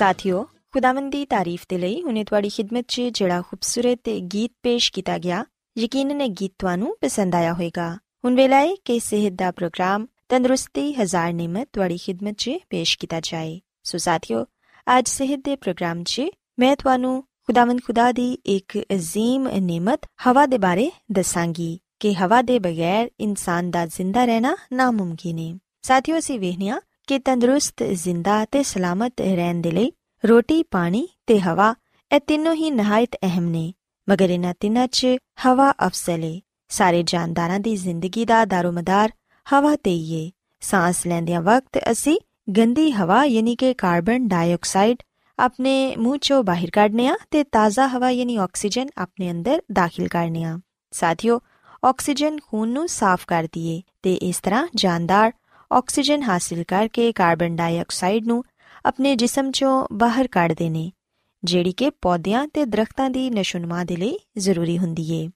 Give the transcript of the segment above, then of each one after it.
ਸਾਥਿਓ ਖੁਦਾਵੰਦ ਦੀ ਤਾਰੀਫ ਦੇ ਲਈ ਹੁਣੇ ਤੁਹਾਡੀ ਖidmat 'ਚ ਜਿਹੜਾ ਖੂਬਸੂਰਤ ਗੀਤ ਪੇਸ਼ ਕੀਤਾ ਗਿਆ ਯਕੀਨਨ ਇਹ ਗੀਤ ਤੁਹਾਨੂੰ ਪਸੰਦ ਆਇਆ ਹੋਵੇਗਾ ਹੁਣ ਵੇਲਾ ਹੈ ਕਿ ਸਿਹਤ ਦਾ ਪ੍ਰੋਗਰਾਮ ਤੰਦਰੁਸਤੀ ਹਜ਼ਾਰ ਨਿਮਤ ਤੁਹਾਡੀ ਖidmat 'ਚ ਪੇਸ਼ ਕੀਤਾ ਜਾਏ ਸੋ ਸਾਥਿਓ ਅੱਜ ਸਿਹਤ ਦੇ ਪ੍ਰੋਗਰਾਮ 'ਚ ਮੈਂ ਤੁਹਾਨੂੰ ਖੁਦਾਵੰਦ ਖੁਦਾ ਦੀ ਇੱਕ ਅਜ਼ੀਮ ਨਿਮਤ ਹਵਾ ਦੇ ਬਾਰੇ ਦੱਸਾਂਗੀ ਕਿ ਹਵਾ ਦੇ ਬਗੈਰ ਇਨਸਾਨ ਦਾ ਜ਼ਿੰਦਾ ਰਹਿਣਾ ਨਾਮੁਮਕਿਨ ਹੈ ਸਾਥਿਓ ਅਸੀਂ ਵੇਖਿਆ ਕਿ ਤੰਦਰੁਸਤ, ਜ਼ਿੰਦਾ ਤੇ ਸਲਾਮਤ ਰਹਿਣ ਦੇ ਲਈ ਰੋਟੀ, ਪਾਣੀ ਤੇ ਹਵਾ, ਇਹ ਤਿੰਨੋਂ ਹੀ ਨਹਾਇਤ ਅਹਿਮ ਨੇ। ਮਗਰ ਇਹਨਾਂ ਤਿੰਨਾਂ 'ਚ ਹਵਾ ਅਫਸਲ ਏ। ਸਾਰੇ ਜਾਨਦਾਰਾਂ ਦੀ ਜ਼ਿੰਦਗੀ ਦਾ ਦਾਰੋਮਦਾਰ ਹਵਾ ਤੇ ਹੀ ਏ। ਸਾਹ ਲੈਂਦਿਆਂ ਵਕਤ ਅਸੀਂ ਗੰਦੀ ਹਵਾ ਯਾਨੀ ਕਿ ਕਾਰਬਨ ਡਾਈਆਕਸਾਈਡ ਆਪਣੇ ਮੂੰਹ ਚੋਂ ਬਾਹਰ ਕੱਢਨੇ ਆ ਤੇ ਤਾਜ਼ਾ ਹਵਾ ਯਾਨੀ ਆਕਸੀਜਨ ਆਪਣੇ ਅੰਦਰ ਦਾਖਲ ਕਰਨੇ ਆ। ਸਾਥੀਓ, ਆਕਸੀਜਨ ਖੂਨ ਨੂੰ ਸਾਫ਼ ਕਰਦੀ ਏ ਤੇ ਇਸ ਤਰ੍ਹਾਂ ਜਾਨਦਾਰ ਆਕਸੀਜਨ ਹਾਸਿਲ ਕਰਕੇ ਕਾਰਬਨ ਡਾਈਆਕਸਾਈਡ ਨੂੰ ਆਪਣੇ ਜਿਸਮ ਚੋਂ ਬਾਹਰ ਕੱਢਦੇ ਨੇ ਜਿਹੜੀ ਕਿ ਪੌਦਿਆਂ ਤੇ ਦਰਖਤਾਂ ਦੀ ਨਸ਼ੁਨਮਾ ਦੇ ਲਈ ਜ਼ਰੂਰੀ ਹੁੰਦੀ ਏ।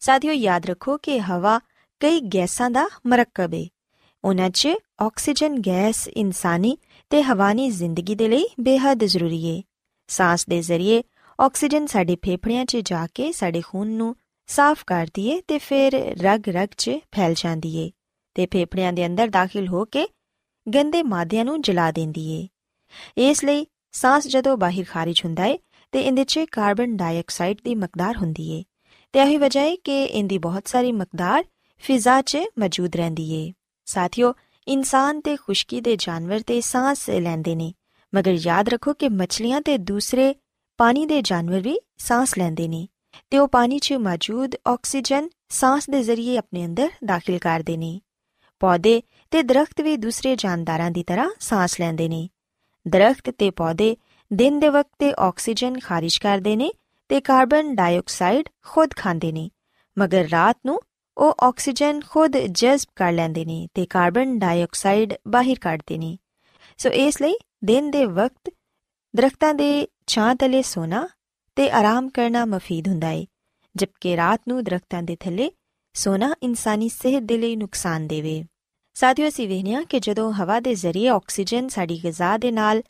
ਸਾਥੀਓ, ਯਾਦ ਰੱਖੋ ਕਿ ਹਵਾ ਕਈ ਗੈਸਾਂ ਦਾ ਮਰਕਬ ਏ। ਉਹਨਾਂ 'ਚ ਆਕਸੀਜਨ ਗੈਸ ਇਨਸਾਨੀ ਤੇ ਹਵਾਨੀ ਜ਼ਿੰਦਗੀ ਦੇ ਲਈ ਬੇहद ਜ਼ਰੂਰੀ ਏ। ਸਾਹ ਦੇ ਜ਼ਰੀਏ ਆਕਸੀਜਨ ਸਾਡੇ ਫੇਫੜਿਆਂ 'ਚ ਜਾ ਕੇ ਸਾਡੇ ਖੂਨ ਨੂੰ ਸਾਫ਼ ਕਰਦੀ ਏ ਤੇ ਫਿਰ ਰਗ-ਰਗ 'ਚ ਫੈਲ ਜਾਂਦੀ ਏ। ਤੇ ਫੇਫੜਿਆਂ ਦੇ ਅੰਦਰ ਦਾਖਲ ਹੋ ਕੇ ਗੰਦੇ ਮਾਦਿਆਂ ਨੂੰ ਜਲਾ ਦਿੰਦੀ ਏ। ਇਸ ਲਈ ਸਾਹ ਜਦੋਂ ਬਾਹਰ ਖਾਰਜ ਹੁੰਦਾ ਏ ਤੇ ਇਹਦੇ 'ਚ ਕਾਰਬਨ ਡਾਈਆਕਸਾਈਡ ਦੀ ਮਕਦਾਰ ਹੁੰਦੀ ਏ ਤੇ ਇਹੀ ਵਜ੍ਹਾ ਹੈ ਕਿ ਇਹਦੀ ਬਹੁਤ ਸਾਰੀ ਮਕਦਾਰ ਫਿਜ਼ਾ 'ਚ ਮੌਜੂਦ ਰਹਿੰਦੀ ਏ। ਸਾਥੀਓ, ਇਨਸਾਨ ਤੇ ਖੁਸ਼ਕੀ ਦੇ ਜਾਨਵਰ ਤੇ ਸਾਹ ਲੈਂਦੇ ਨੇ, ਮਗਰ ਯਾਦ ਰੱਖੋ ਕਿ ਮੱਛਲੀਆਂ ਤੇ ਦੂਸਰੇ ਪਾਣੀ ਦੇ ਜਾਨਵਰ ਵੀ ਸਾਹ ਲੈਂਦੇ ਨੇ ਤੇ ਉਹ ਪਾਣੀ 'ਚ ਮੌਜੂਦ ਆਕਸੀਜਨ ਸਾਹ ਦੇ ਜ਼ਰੀਏ ਆਪਣੇ ਅੰਦਰ ਦਾਖਲ ਕਰਦੇ ਨੇ। ਪੌਦੇ ਤੇ ਦਰਖਤ ਵੀ ਦੂਸਰੇ ਜਾਨਦਾਰਾਂ ਦੀ ਤਰ੍ਹਾਂ ਸਾਹ ਲੈਂਦੇ ਨੇ। ਦਰਖਤ ਤੇ ਪੌਦੇ ਦਿਨ ਦੇ ਵਕਤ ਤੇ ਆਕਸੀਜਨ ਖਾਰਿਜ ਕਰਦੇ ਨੇ ਤੇ ਕਾਰਬਨ ਡਾਈਆਕਸਾਈਡ ਖੁਦ ਖਾਂਦੇ ਨੇ, ਮਗਰ ਰਾਤ ਨੂੰ ਉਹ ਆਕਸੀਜਨ ਖੁਦ ਜਜ਼ਬ ਕਰ ਲੈਂਦੇ ਨੇ ਤੇ ਕਾਰਬਨ ਡਾਈਆਕਸਾਈਡ ਬਾਹਰ ਕੱਢਦੇ ਨੇ। ਸੋ ਇਸ ਲਈ ਦਿਨ ਦੇ ਵਕਤ ਦਰਖਤਾਂ ਦੇ ਛਾਂ ਤਲੇ ਸੋਣਾ ਤੇ ਆਰਾਮ ਕਰਨਾ ਮਫੀਦ ਹੁੰਦਾ ਹੈ ਜਦਕਿ ਰਾਤ ਨੂੰ ਦਰਖਤਾਂ ਦੇ ਥੱਲੇ ਸੋਣਾ ਇਨਸਾਨੀ ਸਿਹਤ ਦੇ ਲਈ ਨੁਕਸਾਨ ਦੇਵੇ ਸਾਥੀਓ ਅਸੀਂ ਵੇਖਿਆ ਕਿ ਜਦੋਂ ਹਵਾ ਦੇ ਜ਼ਰੀਏ ਆਕਸੀਜਨ ਸਾਡੀ ਗਿਜ਼ਾ ਦੇ ਨਾਲ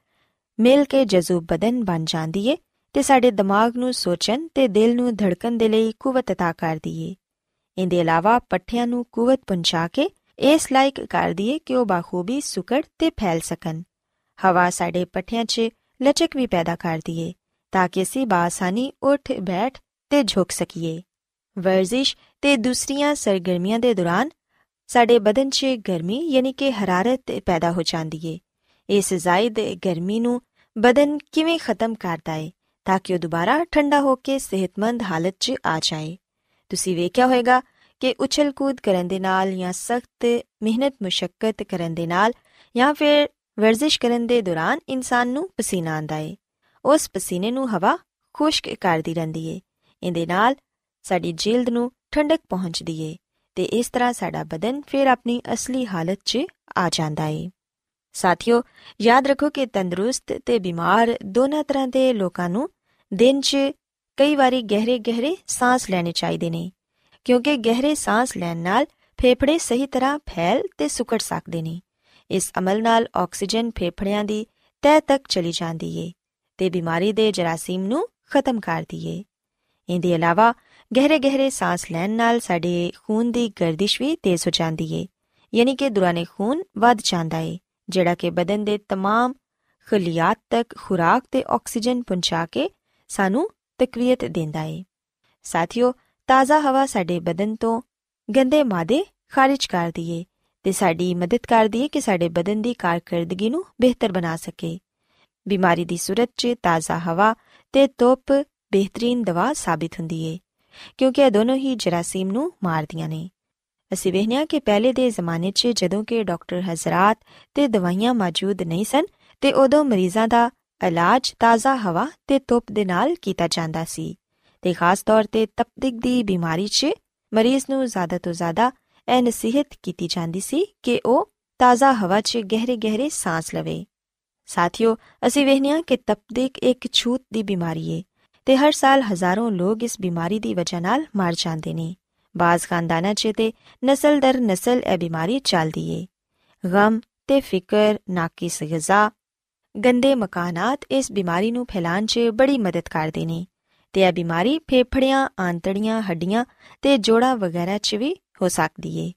ਮਿਲ ਕੇ ਜਜ਼ੂਬ ਬਦਨ ਬਣ ਜਾਂਦੀ ਏ ਤੇ ਸਾਡੇ ਦਿਮਾਗ ਨੂੰ ਸੋਚਣ ਤੇ ਦਿਲ ਨੂੰ ਧੜਕਣ ਦੇ ਲਈ ਕੂਵਤ عطا ਕਰਦੀ ਏ ਇਹਦੇ ਇਲਾਵਾ ਪੱਠਿਆਂ ਨੂੰ ਕੂਵਤ ਪਹੁੰਚਾ ਕੇ ਇਸ ਲਾਇਕ ਕਰਦੀ ਏ ਕਿ ਉਹ ਬਾਖੂਬੀ ਸੁਕੜ ਤੇ ਫੈਲ ਸਕਣ ਹਵਾ ਸਾਡੇ ਪੱਠਿਆਂ 'ਚ ਲਚਕ ਵੀ ਪੈਦਾ ਕਰਦੀ ਏ ਤਾਂ ਕਿ ਅਸੀਂ ਬਾਸਾਨੀ ਉੱਠ ਬੈਠ ਤੇ ਝੁਕ ਸਕੀਏ ਵਰਜ਼ਿਸ਼ ਤੇ ਦੂਸਰੀਆਂ ਸਰਗਰਮੀਆਂ ਦੇ ਦੌਰਾਨ ਸਾਡੇ ਬਦਨ 'ਚ ਗਰਮੀ ਯਾਨੀ ਕਿ ਹਰਾਰਤ ਪੈਦਾ ਹੋ ਜਾਂਦੀ ਏ। ਇਸ ਜ਼ਾਇਦ ਗਰਮੀ ਨੂੰ ਬਦਨ ਕਿਵੇਂ ਖਤਮ ਕਰਦਾ ਏ ਤਾਂ ਕਿ ਉਹ ਦੁਬਾਰਾ ਠੰਡਾ ਹੋ ਕੇ ਸਿਹਤਮੰਦ ਹਾਲਤ 'ਚ ਆ ਜਾਏ। ਤੁਸੀਂ ਵੇਖਿਆ ਹੋਵੇਗਾ ਕਿ ਉਛਲ ਕੂਦ ਕਰਨ ਦੇ ਨਾਲ ਜਾਂ ਸਖਤ ਮਿਹਨਤ ਮੁਸ਼ਕਲ ਕਰਨ ਦੇ ਨਾਲ ਜਾਂ ਫਿਰ ਵਰਜ਼ਿਸ਼ ਕਰਨ ਦੇ ਦੌਰਾਨ ਇਨਸਾਨ ਨੂੰ ਪਸੀਨਾ ਆਂਦਾ ਏ। ਉਸ ਪਸੀਨੇ ਨੂੰ ਹਵਾ ਖੁਸ਼ਕ ਕਰਦੀ ਰਹਿੰਦੀ ਏ। ਇਹਦੇ ਨਾਲ ਸਾਡੀ ਜਿਲਦ ਨੂੰ ਠੰਡਕ ਪਹੁੰਚਦੀ ਏ। ਤੇ ਇਸ ਤਰ੍ਹਾਂ ਸਾਡਾ ਬਦਨ ਫਿਰ ਆਪਣੀ ਅਸਲੀ ਹਾਲਤ 'ਚ ਆ ਜਾਂਦਾ ਏ। ਸਾਥੀਓ, ਯਾਦ ਰੱਖੋ ਕਿ ਤੰਦਰੁਸਤ ਤੇ ਬਿਮਾਰ ਦੋਨਾਂ ਤਰ੍ਹਾਂ ਦੇ ਲੋਕਾਂ ਨੂੰ ਦਿਨ 'ਚ ਕਈ ਵਾਰੀ ਗਹਿਰੇ ਗਹਿਰੇ ਸਾਹ ਲੈਣੇ ਚਾਹੀਦੇ ਨੇ, ਕਿਉਂਕਿ ਗਹਿਰੇ ਸਾਹ ਲੈਣ ਨਾਲ ਫੇਫੜੇ ਸਹੀ ਤਰ੍ਹਾਂ ਫੈਲ ਤੇ ਸੁਕੜ ਸਕਦੇ ਨੇ। ਇਸ ਅਮਲ ਨਾਲ ਆਕਸੀਜਨ ਫੇਫੜਿਆਂ ਦੀ ਤਹਿ ਤੱਕ ਚਲੀ ਜਾਂਦੀ ਏ ਤੇ ਬਿਮਾਰੀ ਦੇ ਜਰਾਸੀਮ ਨੂੰ ਖਤਮ ਕਰਦੀ ਏ ਇਹਦੇ ਇਲਾਵਾ ਗਹਿਰੇ ਗਹਿਰੇ ਸਾਹ ਲੈਣ ਨਾਲ ਸਾਡੇ ਖੂਨ ਦੀ ਗਰਦਿਸ਼ ਵੀ ਤੇਜ਼ ਹੋ ਜਾਂਦੀ ਏ ਯਾਨੀ ਕਿ ਦੁਰਾਨੇ ਖੂਨ ਵੱਧ ਜਾਂਦਾ ਏ ਜਿਹੜਾ ਕਿ ਬਦਨ ਦੇ तमाम ਖਲੀਆਤ ਤੱਕ ਖੁਰਾਕ ਤੇ ਆਕਸੀਜਨ ਪਹੁੰਚਾ ਕੇ ਸਾਨੂੰ ਤਕਵੀਅਤ ਦਿੰਦਾ ਏ ਸਾਥੀਓ ਤਾਜ਼ਾ ਹਵਾ ਸਾਡੇ ਬਦਨ ਤੋਂ ਗੰਦੇ ਮਾਦੇ ਖਾਰਿਜ ਕਰਦੀ ਏ ਤੇ ਸਾਡੀ ਮਦਦ ਕਰਦੀ ਏ ਕਿ ਸਾਡੇ ਬਦਨ ਦੀ ਕਾਰਗਰਦਗੀ ਨੂੰ ਬਿਹਤਰ ਬਣਾ ਸਕੇ ਬਿਮਾਰੀ ਦੀ ਸੂਰਤ 'ਚ ਤਾਜ਼ਾ ਹਵਾ ਤੇ ਧੁੱਪ ਬਿਹਤਰੀਨ ਦਵਾ ਸਾਬਿਤ ਹੁੰਦੀ ਏ ਕਿਉਂਕਿ ਇਹ ਦੋਨੋਂ ਹੀ ਜਰਾਸੀਮ ਨੂੰ ਮਾਰਦੀਆਂ ਨੇ। ਅਸੀਂ ਵੇਖਿਆ ਕਿ ਪਹਿਲੇ ਦੇ ਜ਼ਮਾਨੇ 'ਚ ਜਦੋਂ ਕਿ ਡਾਕਟਰ ਹਜ਼ਰਤ ਤੇ ਦਵਾਈਆਂ ਮੌਜੂਦ ਨਹੀਂ ਸਨ, ਤੇ ਉਦੋਂ ਮਰੀਜ਼ਾਂ ਦਾ ਇਲਾਜ ਤਾਜ਼ਾ ਹਵਾ ਤੇ ਧੁੱਪ ਦੇ ਨਾਲ ਕੀਤਾ ਜਾਂਦਾ ਸੀ। ਤੇ ਖਾਸ ਤੌਰ ਤੇ ਤਪਦਿਕ ਦੀ ਬਿਮਾਰੀ 'ਚ ਮਰੀਜ਼ ਨੂੰ ਜ਼ਿਆਦਾ ਤੋਂ ਜ਼ਿਆਦਾ ਇਹ ਨਸੀਹਤ ਕੀਤੀ ਜਾਂਦੀ ਸੀ ਕਿ ਉਹ ਤਾਜ਼ਾ ਹਵਾ 'ਚ ਗਹਿਰੇ-ਗਹਿਰੇ ਸਾਹ ਲਵੇ। ਸਾਥੀਓ, ਅਸੀਂ ਵੇਖਿਆ ਕਿ ਤਪਦਿਕ ਇੱਕ ਛੂਤ ਦੀ ਬਿਮਾਰੀ ਏ। ਤੇ ਹਰ ਸਾਲ ਹਜ਼ਾਰਾਂ ਲੋਕ ਇਸ ਬਿਮਾਰੀ ਦੀ ਵਜ੍ਹਾ ਨਾਲ ਮਰ ਜਾਂਦੇ ਨੇ। ਬਾਜ਼ ਖਾਨਦਾਨਾਂ 'ਚ ਤੇ ਨਸਲ ਦਰ ਨਸਲ ਇਹ ਬਿਮਾਰੀ ਚੱਲਦੀ ਏ। ਗਮ ਤੇ ਫਿਕਰ ਨਾਕਿਸ ਗਿਜ਼ਾ ਗੰਦੇ ਮਕਾਨਾਤ ਇਸ ਬਿਮਾਰੀ ਨੂੰ ਫੈਲਾਣ 'ਚ ਬੜੀ ਮਦਦ ਕਰਦੇ ਨੇ ਤੇ ਇਹ ਬਿਮਾਰੀ ਫੇਫੜਿਆਂ, ਆਂਤੜੀਆਂ, ਹੱਡੀਆਂ ਤੇ ਜੋੜਾਂ ਵਗੈਰਾ 'ਚ ਵੀ ਹੋ ਸਕਦੀ ਏ।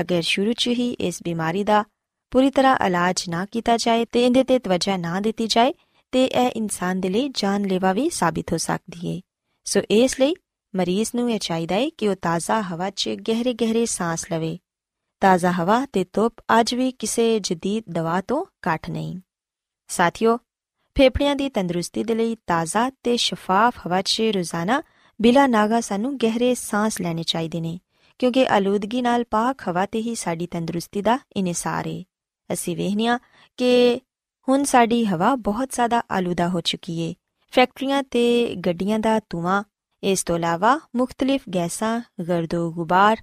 ਅਗਰ ਸ਼ੁਰੂ 'ਚ ਹੀ ਇਸ ਬਿਮਾਰੀ ਦਾ ਪੂਰੀ ਤਰ੍ਹਾਂ ਇਲਾਜ ਨਾ ਕੀਤਾ ਜਾਏ ਤੇ ਇਹਦੇ ਤੇ ਤਵੱਜਾ ਨਾ ਦਿੱਤੀ ਜਾਏ ਤੇ ਇਹ ਇਨਸਾਨ ਦੇ ਲਈ ਜਾਨਲੇਵਾ ਵੀ ਸਾਬਿਤ ਹੋ ਸਕਦੀ ਏ। ਸੋ ਇਸ ਲਈ ਮਰੀਜ਼ ਨੂੰ ਇਹ ਚਾਹੀਦਾ ਹੈ ਕਿ ਉਹ ਤਾਜ਼ਾ ਹਵਾ 'ਚ ਗਹਿਰੇ-ਗਹਿਰੇ ਸਾਹ ਲਵੇ। ਤਾਜ਼ਾ ਹਵਾ ਤੇ ਧੁੱਪ ਅੱਜ ਵੀ ਕਿਸੇ ਜਦੀਦ ਦਵਾ ਤੋਂ ਘੱਟ ਨਹੀਂ। ਸਾਥੀਓ, ਫੇਫੜਿਆਂ ਦੀ ਤੰਦਰੁਸਤੀ ਦੇ ਲਈ ਤਾਜ਼ਾ ਤੇ ਸ਼ਫਾਫ ਹਵਾ 'ਚ ਰੋਜ਼ਾਨਾ ਬਿਲਾ ਨਾਗਾ ਸਾਨੂੰ ਗਹਿਰੇ ਸਾਹ ਲੈਣੇ ਚਾਹੀਦੇ ਨੇ, ਕਿਉਂਕਿ ਆਲੂਦਗੀ ਨਾਲ ਪਾਕ ਹਵਾ ਤੇ ਹੀ ਸਾਡੀ ਤੰਦਰੁਸਤੀ ਦਾ ਇਨਸਾਰ ਹੈ ਅਸੀਂ ਵੇਖਨੀਆ ਕਿ ਹੁਣ ਸਾਡੀ ਹਵਾ ਬਹੁਤ ਜ਼ਿਆਦਾ ਆਲੂਦਾ ਹੋ ਚੁੱਕੀ ਏ। ਫੈਕਟਰੀਆਂ ਤੇ ਗੱਡੀਆਂ ਦਾ ਧੂਆਂ, ਇਸ ਤੋਂ ਇਲਾਵਾ ਮੁxtਲਿਫ ਗੈਸਾਂ, ਗਰਦੋ ਗੁਬਾਰ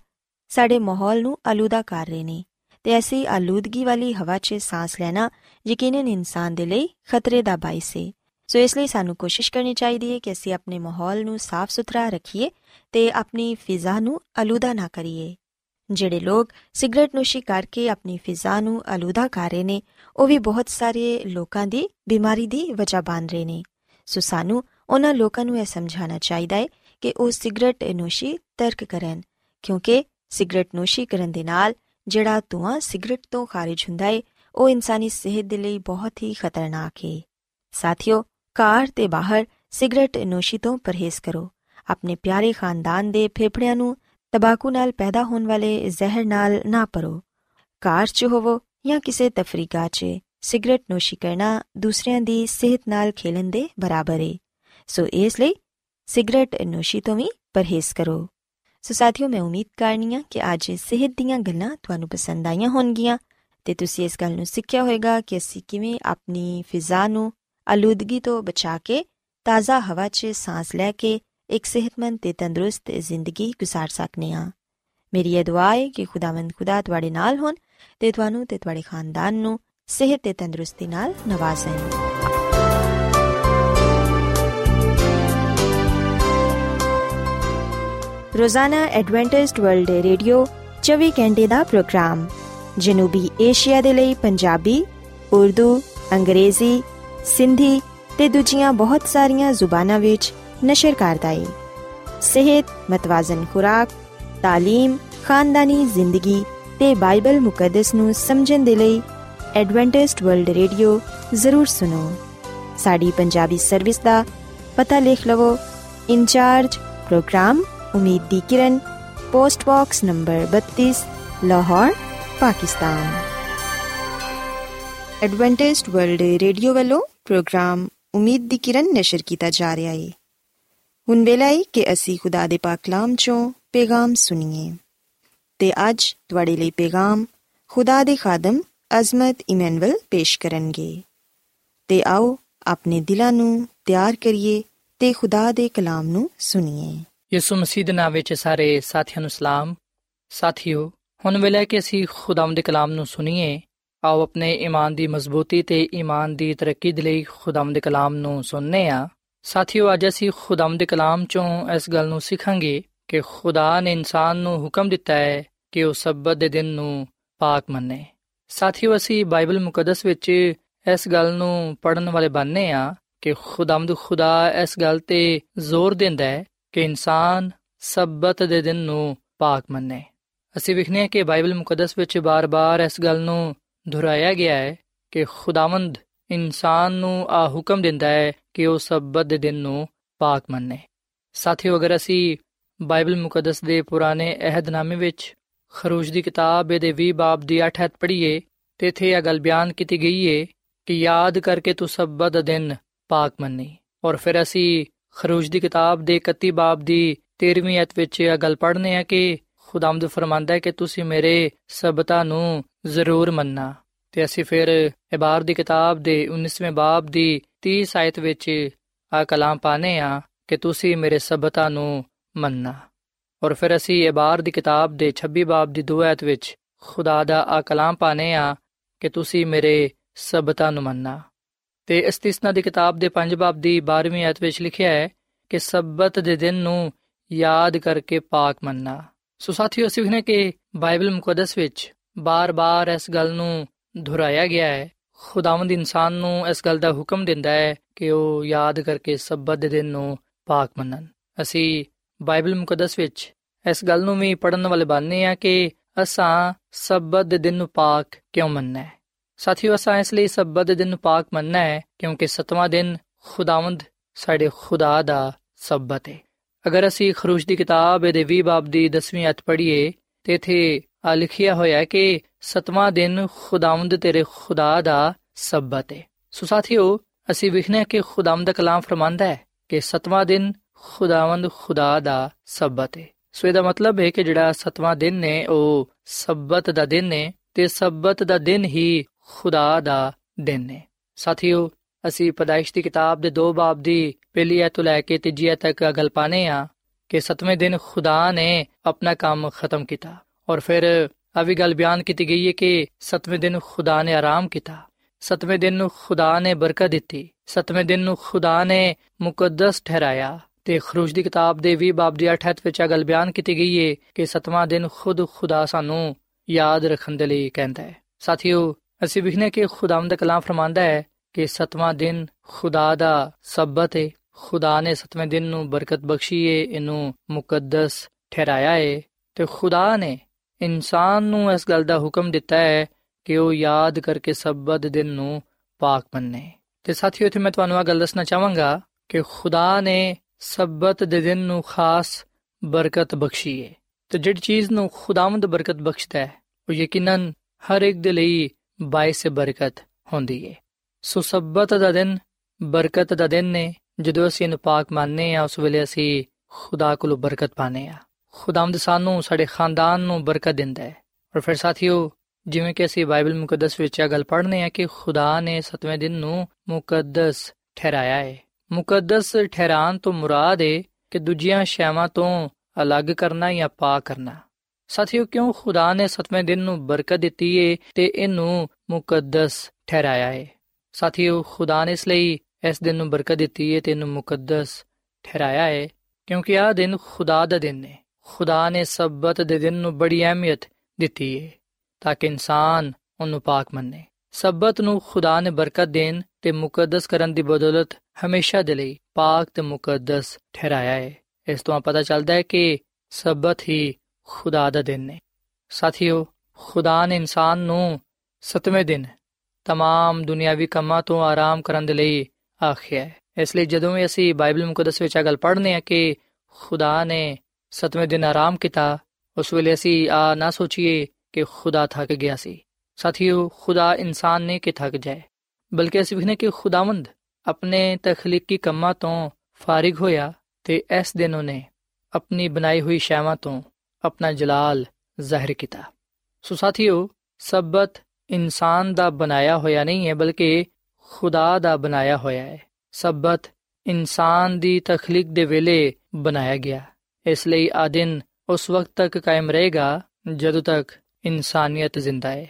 ਸਾਡੇ ਮਾਹੌਲ ਨੂੰ ਆਲੂਦਾ ਕਰ ਰਹੇ ਨੇ ਤੇ ਅਸੀਂ ਆਲੂਦਗੀ ਵਾਲੀ ਹਵਾ 'ਚ ਸਾਹ ਲੈਣਾ ਯਕੀਨਨ ਇਨਸਾਨ ਦੇ ਲਈ ਖਤਰੇ ਦਾ ਬਾਇਸ ਹੈ ਸੋ ਇਸ ਲਈ ਸਾਨੂੰ ਕੋਸ਼ਿਸ਼ ਕਰਨੀ ਚਾਹੀਦੀ ਹੈ ਕਿ ਅਸੀਂ ਆਪਣੇ ਮਾਹੌਲ ਨੂੰ ਸਾਫ਼ ਸੁਥਰਾ ਰੱਖੀਏ ਤੇ ਆਪਣੀ ਫਿਜ਼ਾ ਨੂੰ ਆਲੂਦਾ ਨਾ ਕਰੀਏ। ਜਿਹੜੇ ਲੋਕ ਸਿਗਰਟ ਨੋਸ਼ੀ ਕਰਕੇ ਆਪਣੀ ਫਿਜ਼ਾ ਨੂੰ ਆਲੂਦਾ ਕਰ ਰਹੇ ਨੇ, ਉਹ ਵੀ ਬਹੁਤ ਸਾਰੇ ਲੋਕਾਂ ਦੀ ਬਿਮਾਰੀ ਦੀ ਵਜ੍ਹਾ ਬਣ ਰਹੇ ਨੇ। ਸੋ ਸਾਨੂੰ ਉਹਨਾਂ ਲੋਕਾਂ ਨੂੰ ਇਹ ਸਮਝਾਉਣਾ ਚਾਹੀਦਾ ਹੈ ਕਿ ਉਹ ਸਿਗਰਟ ਨੋਸ਼ੀ ਤਰਕ ਕਰਨ, ਕਿਉਂਕਿ ਸਿਗਰਟ ਨੋਸ਼ੀ ਕਰਨ ਦੇ ਨਾਲ ਜਿਹੜਾ ਧੂਆਂ ਸਿਗਰਟ ਤੋਂ ਖਾਰਜ ਹੁੰਦਾ ਹੈ ਉਹ ਇਨਸਾਨੀ ਸਿਹਤ ਦੇ ਲਈ ਬਹੁਤ ਹੀ ਖਤਰਨਾਕ ਹੈ ਸਾਥੀਓ ਕਾਰ ਤੇ ਬਾਹਰ ਸਿਗਰਟ ਨੋਸ਼ੀ ਤੋਂ ਪਰਹੇਜ਼ ਕਰੋ। ਆਪਣੇ ਪਿਆਰੇ ਖਾਨਦਾਨ ਦੇ ਫੇਫੜਿਆਂ ਨੂੰ ਤਬਾਕੂ ਨਾਲ ਪੈਦਾ ਹੋਣ ਵਾਲੇ ਜ਼ਹਿਰ ਨਾਲ ਨਾ ਭਰੋ ਕਾਰ 'ਚ ਹੋਵੋ ਜਾਂ ਕਿਸੇ ਤਫਰੀਕਾ 'ਚ। ਸਿਗਰਟ ਨੋਸ਼ੀ ਕਰਨਾ ਦੂਸਰਿਆਂ ਦੀ ਸਿਹਤ ਨਾਲ ਖੇਲਣ ਦੇ ਬਰਾਬਰ ਹੈ ਸੋ ਇਸ ਲਈ ਸਿਗਰਟ ਨੋਸ਼ੀ ਤੋਂ ਵੀ ਪਰਹੇਜ਼ ਕਰੋ। ਸੋ ਸਾਥੀਓ, ਮੈਂ ਉਮੀਦ ਕਰਨੀਆ ਕਿ ਅੱਜ ਸਿਹਤ ਦੀਆਂ ਗੱਲਾਂ ਤੁਹਾਨੂੰ ਪਸੰਦ ਆਈਆਂ ਹੋਣਗੀਆਂ ਤੇ ਤੁਸੀਂ ਇਸ ਗੱਲ ਨੂੰ ਸਿੱਖਿਆ ਹੋਵੇਗਾ ਕਿ ਅਸੀਂ ਕਿਵੇਂ ਆਪਣੀ ਫਿਜ਼ਾ ਨੂੰ ਆਲੂਦਗੀ ਤੋਂ ਬਚਾ ਕੇ ਤਾਜ਼ਾ ਹਵਾ 'ਚ ਸਾਹ ਲੈ ਕੇ ਇੱਕ ਸਿਹਤਮੰਦ ਤੇ ਤੰਦਰੁਸਤ ਜ਼ਿੰਦਗੀ گزار ਸਕਨੇ ਆ ਮੇਰੀ ਇਹ ਦੁਆ ਹੈ ਕਿ ਖੁਦਾਵੰਦ ਖੁਦਾ ਤੁਹਾਡੇ ਨਾਲ ਹੋਣ ਤੇ ਤੁਹਾਨੂੰ ਤੇ ਤੁਹਾਡੇ ਖਾਨਦਾਨ ਨੂੰ ਸਿਹਤ ਤੇ ਤੰਦਰੁਸਤੀ ਨਾਲ ਨਵਾਜ਼ੇ ਰੋਜ਼ਾਨਾ ਐਡਵੈਂਟਿਸਟ ਵਰਲਡ ਰੇਡੀਓ 24 ਘੰਟੇ ਦਾ ਪ੍ਰੋਗਰਾਮ ਜਨੂਬੀ ਏਸ਼ੀਆ ਦੇ ਲਈ ਪੰਜਾਬੀ ਉਰਦੂ ਅੰਗਰੇਜ਼ੀ ਸਿੰਧੀ ਤੇ ਦੂਜੀਆਂ ਬਹੁਤ ਸਾਰੀਆਂ ਜ਼ੁਬਾਨਾਂ ਵਿੱਚ ਨਸ਼ਰ ਕਰਦਾ ਹੈ ਸਿਹਤ ਮਤਵਾਜ਼ਨ ਖੁਰਾਕ تعلیم ਖਾਨਦਾਨੀ ਜ਼ਿੰਦਗੀ ਤੇ ਬਾਈਬਲ ਮੁਕੱਦਸ ਨੂੰ ਸਮਝਣ ਦੇ ਲਈ ਐਡਵੈਂਟਿਸਟ ਵਰਲਡ ਰੇਡੀਓ ਜ਼ਰੂਰ ਸੁਨੋ ਸਾਡੀ ਪੰਜਾਬੀ ਸਰਵਿਸ ਦਾ ਪਤਾ ਲਿਖ ਲਵੋ incharge program Umeed di Kiran post box number 32 Lahore Pakistan Adventist World Radio ਵੱਲੋਂ ਪ੍ਰੋਗਰਾਮ ਉਮੀਦ ਦੀ ਕਿਰਨ ਨਿਸ਼ਰ ਕੀਤਾ ਜਾ ਰਿਹਾ ਹੈ ਹੁਣ ਵੇਲਾ ਹੈ ਕਿ ਅਸੀਂ ਖੁਦਾ ਦੇ ਪਾਕ ਕਲਾਮ ਚੋਂ ਪੈਗਾਮ ਸੁਣੀਏ। ਤੇ ਅੱਜ ਤੁਹਾਡੇ ਲਈ ਪੈਗਾਮ ਖੁਦਾ ਦੇ ਖਾਦਮ ਅਜ਼ਮਤ ਇਮਨੁਅਲ ਪੇਸ਼ ਕਰਨਗੇ। ਤੇ ਆਓ ਆਪਣੇ ਦਿਲਾਂ ਨੂੰ ਤਿਆਰ ਕਰੀਏ ਤੇ ਖੁਦਾ ਦੇ ਕਲਾਮ ਨੂੰ ਸੁਣੀਏ। ਯਿਸੂ ਮਸੀਹ ਦੇ ਨਾਮ ਵਿੱਚ ਸਾਰੇ ਸਾਥੀਆਂ ਨੂੰ ਸਲਾਮ। ਸਾਥੀਓ, ਹੁਣ ਵੇਲੇ ਕਿ ਅਸੀਂ ਖੁਦਾਮ ਦੇ ਕਲਾਮ ਨੂੰ ਸੁਣੀਏ। ਆਓ ਆਪਣੇ ਈਮਾਨ ਦੀ ਮਜ਼ਬੂਤੀ ਤੇ ਈਮਾਨ ਦੀ ਤਰੱਕੀ ਦੇ ਲਈ ਖੁਦਾਮ ਦੇ ਕਲਾਮ ਨੂੰ ਸੁਣਨੇ ਆ। ਸਾਥੀਓ, ਅੱਜ ਅਸੀਂ ਖੁਦਾਮ ਦੇ ਕਲਾਮ ਚੋਂ ਇਸ ਗੱਲ ਨੂੰ ਸਿੱਖਾਂਗੇ ਕਿ ਖੁਦਾ ਨੇ ਇਨਸਾਨ ਨੂੰ ਹੁਕਮ ਦਿੱਤਾ ਹੈ ਕਿ ਉਹ ਸਬਤ ਦੇ ਦਿਨ ਨੂੰ ਪਾਕ ਮੰਨੇ। ਸਾਥੀਓ, ਅਸੀਂ ਬਾਈਬਲ ਮੁਕੱਦਸ ਵਿੱਚ ਇਸ ਗੱਲ ਨੂੰ ਪੜਨ ਵਾਲੇ ਬਣਨੇ ਆ ਕਿ ਖੁਦਾਮਦ ਖੁਦਾ ਇਸ ਗੱਲ ਤੇ ਜ਼ੋਰ ਦਿੰਦਾ ਹੈ ਕਿ ਇਨਸਾਨ ਸਬਤ ਦੇ ਦਿਨ ਨੂੰ ਪਾਕ ਮੰਨੇ। ਅਸੀਂ ਵਿਖਨੇ ਆ ਕਿ ਬਾਈਬਲ ਮੁਕੱਦਸ ਵਿੱਚ ਬਾਰ-ਬਾਰ ਇਸ ਗੱਲ ਨੂੰ ਦੁਹਰਾਇਆ ਗਿਆ ਹੈ ਕਿ ਖੁਦਾਵੰਦ ਇਨਸਾਨ ਨੂੰ ਆ ਹੁਕਮ ਦਿੰਦਾ ਹੈ ਕਿ ਉਹ ਸਬਤ ਦੇ ਦਿਨ ਨੂੰ ਪਾਕ ਮੰਨੇ। ਸਾਥੀਓ, ਅਗਰ ਅਸੀਂ ਬਾਈਬਲ ਮੁਕੱਦਸ ਦੇ ਪੁਰਾਣੇ ਅਹਿਦਨਾਮੇ ਵਿੱਚ ਖਰੂਜ ਦੀ ਕਿਤਾਬ ਦੇ 20 ਬਾਬ ਦੀ 8 ਹੱਥ ਪੜ੍ਹੀਏ, ਤੇ ਇਥੇ ਇਹ ਗੱਲ ਬਿਆਨ ਕੀਤੀ ਗਈ ਹੈ ਕਿ ਯਾਦ ਕਰਕੇ ਤੂੰ ਸਬਤ ਦਾ ਦਿਨ ਪਾਕ ਮੰਨੀ। ਔਰ ਫਿਰ ਅਸੀਂ ਖਰੂਜ ਦੀ ਕਿਤਾਬ ਦੇ 31 ਬਾਬ ਦੀ 13ਵੀਂ ਅਧ ਵਿੱਚ ਇਹ ਗੱਲ ਪੜ੍ਹਨੇ ਆ ਕਿ ਖੁਦਾਮਦ ਫਰਮਾਂਦਾ ਹੈ ਕਿ ਤੁਸੀਂ ਮੇਰੇ ਸਬਤਾਂ ਨੂੰ ਜ਼ਰੂਰ ਮੰਨਣਾ। ਤੇ ਅਸੀਂ ਫਿਰ ਇਬਾਰ ਦੀ ਕਿਤਾਬ ਦੇ 19ਵੇਂ ਬਾਬ ਦੀ 30 ਆਇਤ ਵਿੱਚ ਆ ਕਲਾਮ ਪਾਣੇ ਆ ਕਿ ਤੁਸੀਂ ਮੇਰੇ ਸਬਤਾਂ ਨੂੰ ਮੰਨਣਾ। ਔਰ ਫਿਰ ਅਸੀਂ ਇਬਾਰ ਦੀ ਕਿਤਾਬ ਦੇ 26 ਬਾਬ ਦੀ 2 ਆਇਤ ਵਿੱਚ ਖੁਦਾ ਦਾ ਆ ਕਲਾਮ ਪਾਣੇ ਆ ਕਿ ਤੁਸੀਂ ਮੇਰੇ ਸਬਤਾਂ ਨੂੰ ਮੰਨਣਾ। ਤੇ ਇਸਤਿਸਨਾ ਦੀ ਕਿਤਾਬ ਦੇ 5 ਬਾਬ ਦੀ 12ਵੀਂ ਆਇਤ ਵਿੱਚ ਲਿਖਿਆ ਹੈ ਕਿ ਸਬਤ ਦੇ ਦਿਨ ਨੂੰ ਯਾਦ ਕਰਕੇ ਪਾਕ ਮੰਨਣਾ। ਸੋ ਸਾਥੀਓ ਅਸੀਂ ਵਖਨੇ ਕਿ ਬਾਈਬਲ ਮੁਕੱਦਸ ਵਿੱਚ ਬਾਰ-ਬਾਰ ਇਸ ਗੱਲ ਨੂੰ ਦੁਹਰਾਇਆ ਗਿਆ ਹੈ। ਖੁਦਾਵੰਦ ਇਨਸਾਨ ਨੂੰ ਇਸ ਗੱਲ ਦਾ ਹੁਕਮ ਦਿੰਦਾ ਹੈ ਕਿ ਉਹ ਯਾਦ ਕਰਕੇ ਸਬਤ ਦੇ ਦਿਨ ਨੂੰ ਪਾਕ ਮੰਨਣ। ਅਸੀਂ ਬਾਈਬਲ ਮੁਕੱਦਸ ਵਿੱਚ ਇਸ ਗੱਲ ਨੂੰ ਵੀ ਪੜਨ ਵਾਲੇ ਬਣਨੇ ਆ ਕਿ ਅਸਾਂ ਸਬਤ ਦੇ ਦਿਨ ਨੂੰ ਪਾਕ ਕਿਉਂ ਮੰਨਣਾ ਹੈ? ਸਾਥੀਓ, ਅਸਾਂ ਇਸ ਲਈ ਸਬਤ ਦੇ ਦਿਨ ਨੂੰ ਪਾਕ ਮੰਨਣਾ ਹੈ ਕਿਉਂਕਿ ਸਤਵਾਂ ਦਿਨ ਖੁਦਾਵੰਦ ਸਾਡੇ ਖੁਦਾ ਦਾ ਸਬਤ ਹੈ। ਅਗਰ ਅਸੀਂ ਖਰੂਜ ਦੀ ਕਿਤਾਬ ਦੇ 20 ਬਾਬ ਦੀ 10ਵੀਂ ਅਧ ਪੜ੍ਹੀਏ ਤੇ ਇਥੇ ਆ ਲਿਖਿਆ ਹੋਇਆ ਹੈ ਕਿ ਸਤਵਾਂ ਦਿਨ ਖੁਦਾਵੰਦ ਤੇਰੇ ਖੁਦਾ ਦਾ ਸਬਤ ਹੈ ਸੋ ਸਾਥੀਓ, ਅਸੀਂ ਵਿਖਨੇ ਕਿ ਖੁਦਾਵੰਦ ਦਾ ਕਲਾਮ ਫਰਮਾਂਦਾ ਹੈ ਕਿ ਸਤਵਾਂ ਦਿਨ ਖੁਦਾਵੰਦ ਖੁਦਾ ਦਾ ਸਬਤ ਹੈ ਸੋ ਇਹਦਾ ਮਤਲਬ ਹੈ ਕਿ ਜਿਹੜਾ ਸਤਵਾਂ ਦਿਨ ਨੇ, ਉਹ ਸਬਤ ਦਾ ਦਿਨ ਹੈ ਤੇ ਸਬਤ ਦਾ ਦਿਨ ਹੀ ਖੁਦਾ ਦਾ ਦਿਨ ਨੇ। ਸਾਥੀਓ, ਅਸੀਂ ਪਦਾਇਸ਼ ਦੀ ਕਿਤਾਬ ਦੇ ਦੋ ਬਾਬ ਦੀ ਪਹਿਲੀ ਐਤ ਤੋਂ ਲੈ ਕੇ ਤੀਜੀ ਐਤ ਤੱਕ ਗੱਲ ਪਾਣੇ ਆ ਕਿ ਸਤਵੇਂ ਦਿਨ ਖੁਦਾ ਨੇ ਆਪਣਾ ਕੰਮ ਖਤਮ ਕੀਤਾ। ਔਰ ਫਿਰ ਆ ਵੀ ਗੱਲ ਬਿਆਨ ਕੀਤੀ ਗਈ ਹੈ ਕਿ ਸਤਵੇਂ ਦਿਨ ਖੁਦਾ ਨੇ ਆਰਾਮ ਕੀਤਾ। ਸਤਵੇਂ ਦਿਨ ਨੂੰ ਖੁਦਾ ਨੇ ਬਰਕਤ ਦਿੱਤੀ। ਸਤਵੇਂ ਦਿਨ ਨੂੰ ਖੁਦਾ ਨੇ ਮੁਕੱਦਸ ਠਹਿਰਾਇਆ। ਤੇ ਖਰੂਜ ਦੀ ਕਿਤਾਬ ਦੇ 20 ਬਾਬ ਦੀ 8 ਵਿੱਚ ਆ ਗੱਲ ਬਿਆਨ ਕੀਤੀ ਗਈ ਹੈ ਕਿ ਸਤਵਾਂ ਦਿਨ ਖੁਦ ਖੁਦਾ ਸਾਨੂੰ ਯਾਦ ਰੱਖਣ ਦੇ ਲਈ ਕਹਿੰਦਾ ਹੈ। ਸਾਥੀਓ, ਅਸੀਂ ਵਿਖਨੇ ਕਿ ਖੁਦਾਵੰਦ ਕਲਾਮ ਫਰਮਾਂਦਾ ਹੈ ਕਿ ਸਤਵਾਂ ਦਿਨ ਖੁਦਾ ਦਾ ਸਬਤ ਹੈ ਖੁਦਾ ਨੇ ਸਤਵੇਂ ਦਿਨ ਨੂੰ ਬਰਕਤ ਬਖਸ਼ੀ ਏ, ਇਹਨੂੰ ਮੁਕੱਦਸ ਠਹਿਰਾਇਆ ਏ। ਤੇ ਖੁਦਾ ਨੇ ਇਨਸਾਨ ਨੂੰ ਇਸ ਗੱਲ ਦਾ ਹੁਕਮ ਦਿੱਤਾ ਹੈ ਕਿ ਉਹ ਯਾਦ ਕਰਕੇ ਸਬਤ ਦਿਨ ਨੂੰ ਪਾਕ ਮੰਨੇ। ਤੇ ਸਾਥੀਓ, ਇੱਥੇ ਮੈਂ ਤੁਹਾਨੂੰ ਇਹ ਗੱਲ ਦੱਸਣਾ ਚਾਹਾਂਗਾ ਕਿ ਖੁਦਾ ਨੇ ਸਬਤ ਦੇ ਦਿਨ ਨੂੰ ਖਾਸ ਬਰਕਤ ਬਖਸ਼ੀ ਹੈ ਤੇ ਜਿਹੜੀ ਚੀਜ਼ ਨੂੰ ਖੁਦਾਵੰਦ ਬਰਕਤ ਬਖਸ਼ਦਾ ਹੈ, ਉਹ ਯਕੀਨਨ ਹਰ ਇੱਕ ਦੇ ਲਈ ਬਾਇਸ ਬਰਕਤ ਹੁੰਦੀ ਹੈ ਸੋ ਸਬਤ ਦਾ ਦਿਨ ਬਰਕਤ ਦਾ ਦਿਨ ਨੇ, ਜਦੋਂ ਅਸੀਂ ਇਹਨੂੰ ਪਾਕ ਮੰਨਨੇ ਆ ਉਸ ਵੇਲੇ ਅਸੀਂ ਖੁਦਾ ਕੋਲੋਂ ਬਰਕਤ ਪਾਣੇ ਆ ਖੁਦਾਵੰਦ ਸਾਨੂੰ, ਸਾਡੇ ਖਾਨਦਾਨ ਨੂੰ ਬਰਕਤ ਦਿੰਦਾ ਹੈ। ਔਰ ਫਿਰ ਸਾਥੀਓ, ਜਿਵੇਂ ਕਿ ਅਸੀਂ ਬਾਈਬਲ ਮੁਕੱਦਸ ਵਿੱਚ ਇਹ ਗੱਲ ਪੜ੍ਹਨੇ ਆ ਕਿ ਖੁਦਾ ਨੇ ਸਤਵੇਂ ਦਿਨ ਨੂੰ ਮੁਕੱਦਸ ਠਹਿਰਾਇਆ ਹੈ। ਮੁਕੱਦਸ ਠਹਿਰਾਨ ਤੋਂ ਮੁਰਾਦ ਹੈ ਕਿ ਦੂਜੀਆਂ ਸ਼ੈਵਾਂ ਤੋਂ ਅਲੱਗ ਕਰਨਾ ਜਾਂ ਪਾਕ ਕਰਨਾ। ਸਾਥੀਓ, ਕਿਉਂ ਖੁਦਾ ਨੇ ਸਤਵੇਂ ਦਿਨ ਨੂੰ ਬਰਕਤ ਦਿੱਤੀ ਏ ਤੇ ਇਹਨੂੰ ਮੁਕੱਦਸ ਠਹਿਰਾਇਆ ਹੈ? ਸਾਥੀਓ, ਖੁਦਾ ਨੇ ਇਸ ਲਈ ਇਸ ਦਿਨ ਨੂੰ ਬਰਕਤ ਦਿੱਤੀ ਏ ਤੇ ਇਹਨੂੰ ਮੁਕੱਦਸ ਠਹਿਰਾਇਆ ਹੈ, ਕਿਉਂਕਿ ਆਹ ਦਿਨ ਖੁਦਾ ਦਾ ਦਿਨ ਹੈ। ਖੁਦਾ ਨੇ ਸਬਤ ਦੇ ਦਿਨ ਨੂੰ ਬੜੀ ਅਹਿਮੀਅਤ ਦਿੱਤੀ ਏ ਤਾਂ ਕਿ ਇਨਸਾਨ ਉਹਨੂੰ ਪਾਕ ਮੰਨੇ ਸਬਤ ਨੂੰ ਖੁਦਾ ਨੇ ਬਰਕਤ ਦੇਣ ਤੇ ਮੁਕੱਦਸ ਕਰਨ ਦੀ ਬਦੌਲਤ ਹਮੇਸ਼ਾ ਦੇ ਲਈ ਪਾਕ ਤੇ ਮੁਕੱਦਸ ਠਹਿਰਾਇਆ ਹੈ ਇਸ ਤੋਂ ਪਤਾ ਚੱਲਦਾ ਹੈ ਕਿ ਸਬਤ ਹੀ ਖੁਦਾ ਦਾ ਦਿਨ ਨੇ ਸਾਥੀਓ ਖੁਦਾ ਨੇ ਇਨਸਾਨ ਨੂੰ ਸਤਵੇਂ ਦਿਨ तमाम ਦੁਨਿਆਵੀ ਕੰਮਾਂ ਤੋਂ ਆਰਾਮ ਕਰਨ ਦੇ ਲਈ ਆਖਿਆ ਹੈ ਇਸ ਲਈ ਜਦੋਂ ਵੀ ਅਸੀਂ ਬਾਈਬਲ ਮੁਕੱਦਸ ਵਿੱਚ ਇਹ ਗੱਲ ਪੜ੍ਹਨੇ ਆ ਕਿ ਖੁਦਾ ਨੇ ਸਤਵੇਂ ਦਿਨ ਆਰਾਮ ਕੀਤਾ, ਉਸ ਵੇਲੇ ਅਸੀਂ ਆ ਨਾ ਸੋਚੀਏ ਕਿ ਖੁਦਾ ਥੱਕ ਗਿਆ ਸੀ। ਸਾਥੀਓ, ਖੁਦਾ ਇਨਸਾਨ ਨੇ ਕਿ ਥੱਕ ਜਾਏ? ਬਲਕਿ ਅਸੀਂ ਵਿਖਨੇ ਕਿ ਖੁਦਾਵੰਦ ਆਪਣੇ ਤਖਲੀਕੀ ਕੰਮਾਂ ਤੋਂ ਫਾਰਿਗ ਹੋਇਆ ਤੇ ਇਸ ਦਿਨ ਉਹਨੇ ਆਪਣੀ ਬਣਾਈ ਹੋਈ ਸ਼ੈਵਾਂ ਤੋਂ ਆਪਣਾ ਜਲਾਲ ਜ਼ਾਹਿਰ ਕੀਤਾ। ਸੋ ਸਾਥੀਓ, ਸਬਤ ਇਨਸਾਨ ਦਾ ਬਣਾਇਆ ਹੋਇਆ ਨਹੀਂ ਹੈ, ਬਲਕਿ ਖੁਦਾ ਦਾ ਬਣਾਇਆ ਹੋਇਆ ਹੈ। ਸਬਤ ਇਨਸਾਨ ਦੀ ਤਖਲੀਕ ਦੇ ਵੇਲੇ ਬਣਾਇਆ ਗਿਆ। ਇਸ ਲਈ ਆ ਦਿਨ ਉਸ ਵਕਤ ਤੱਕ ਕਾਇਮ ਰਹੇਗਾ ਜਦੋਂ ਤੱਕ ਇਨਸਾਨੀਅਤ ਜ਼ਿੰਦਾ ਹੈ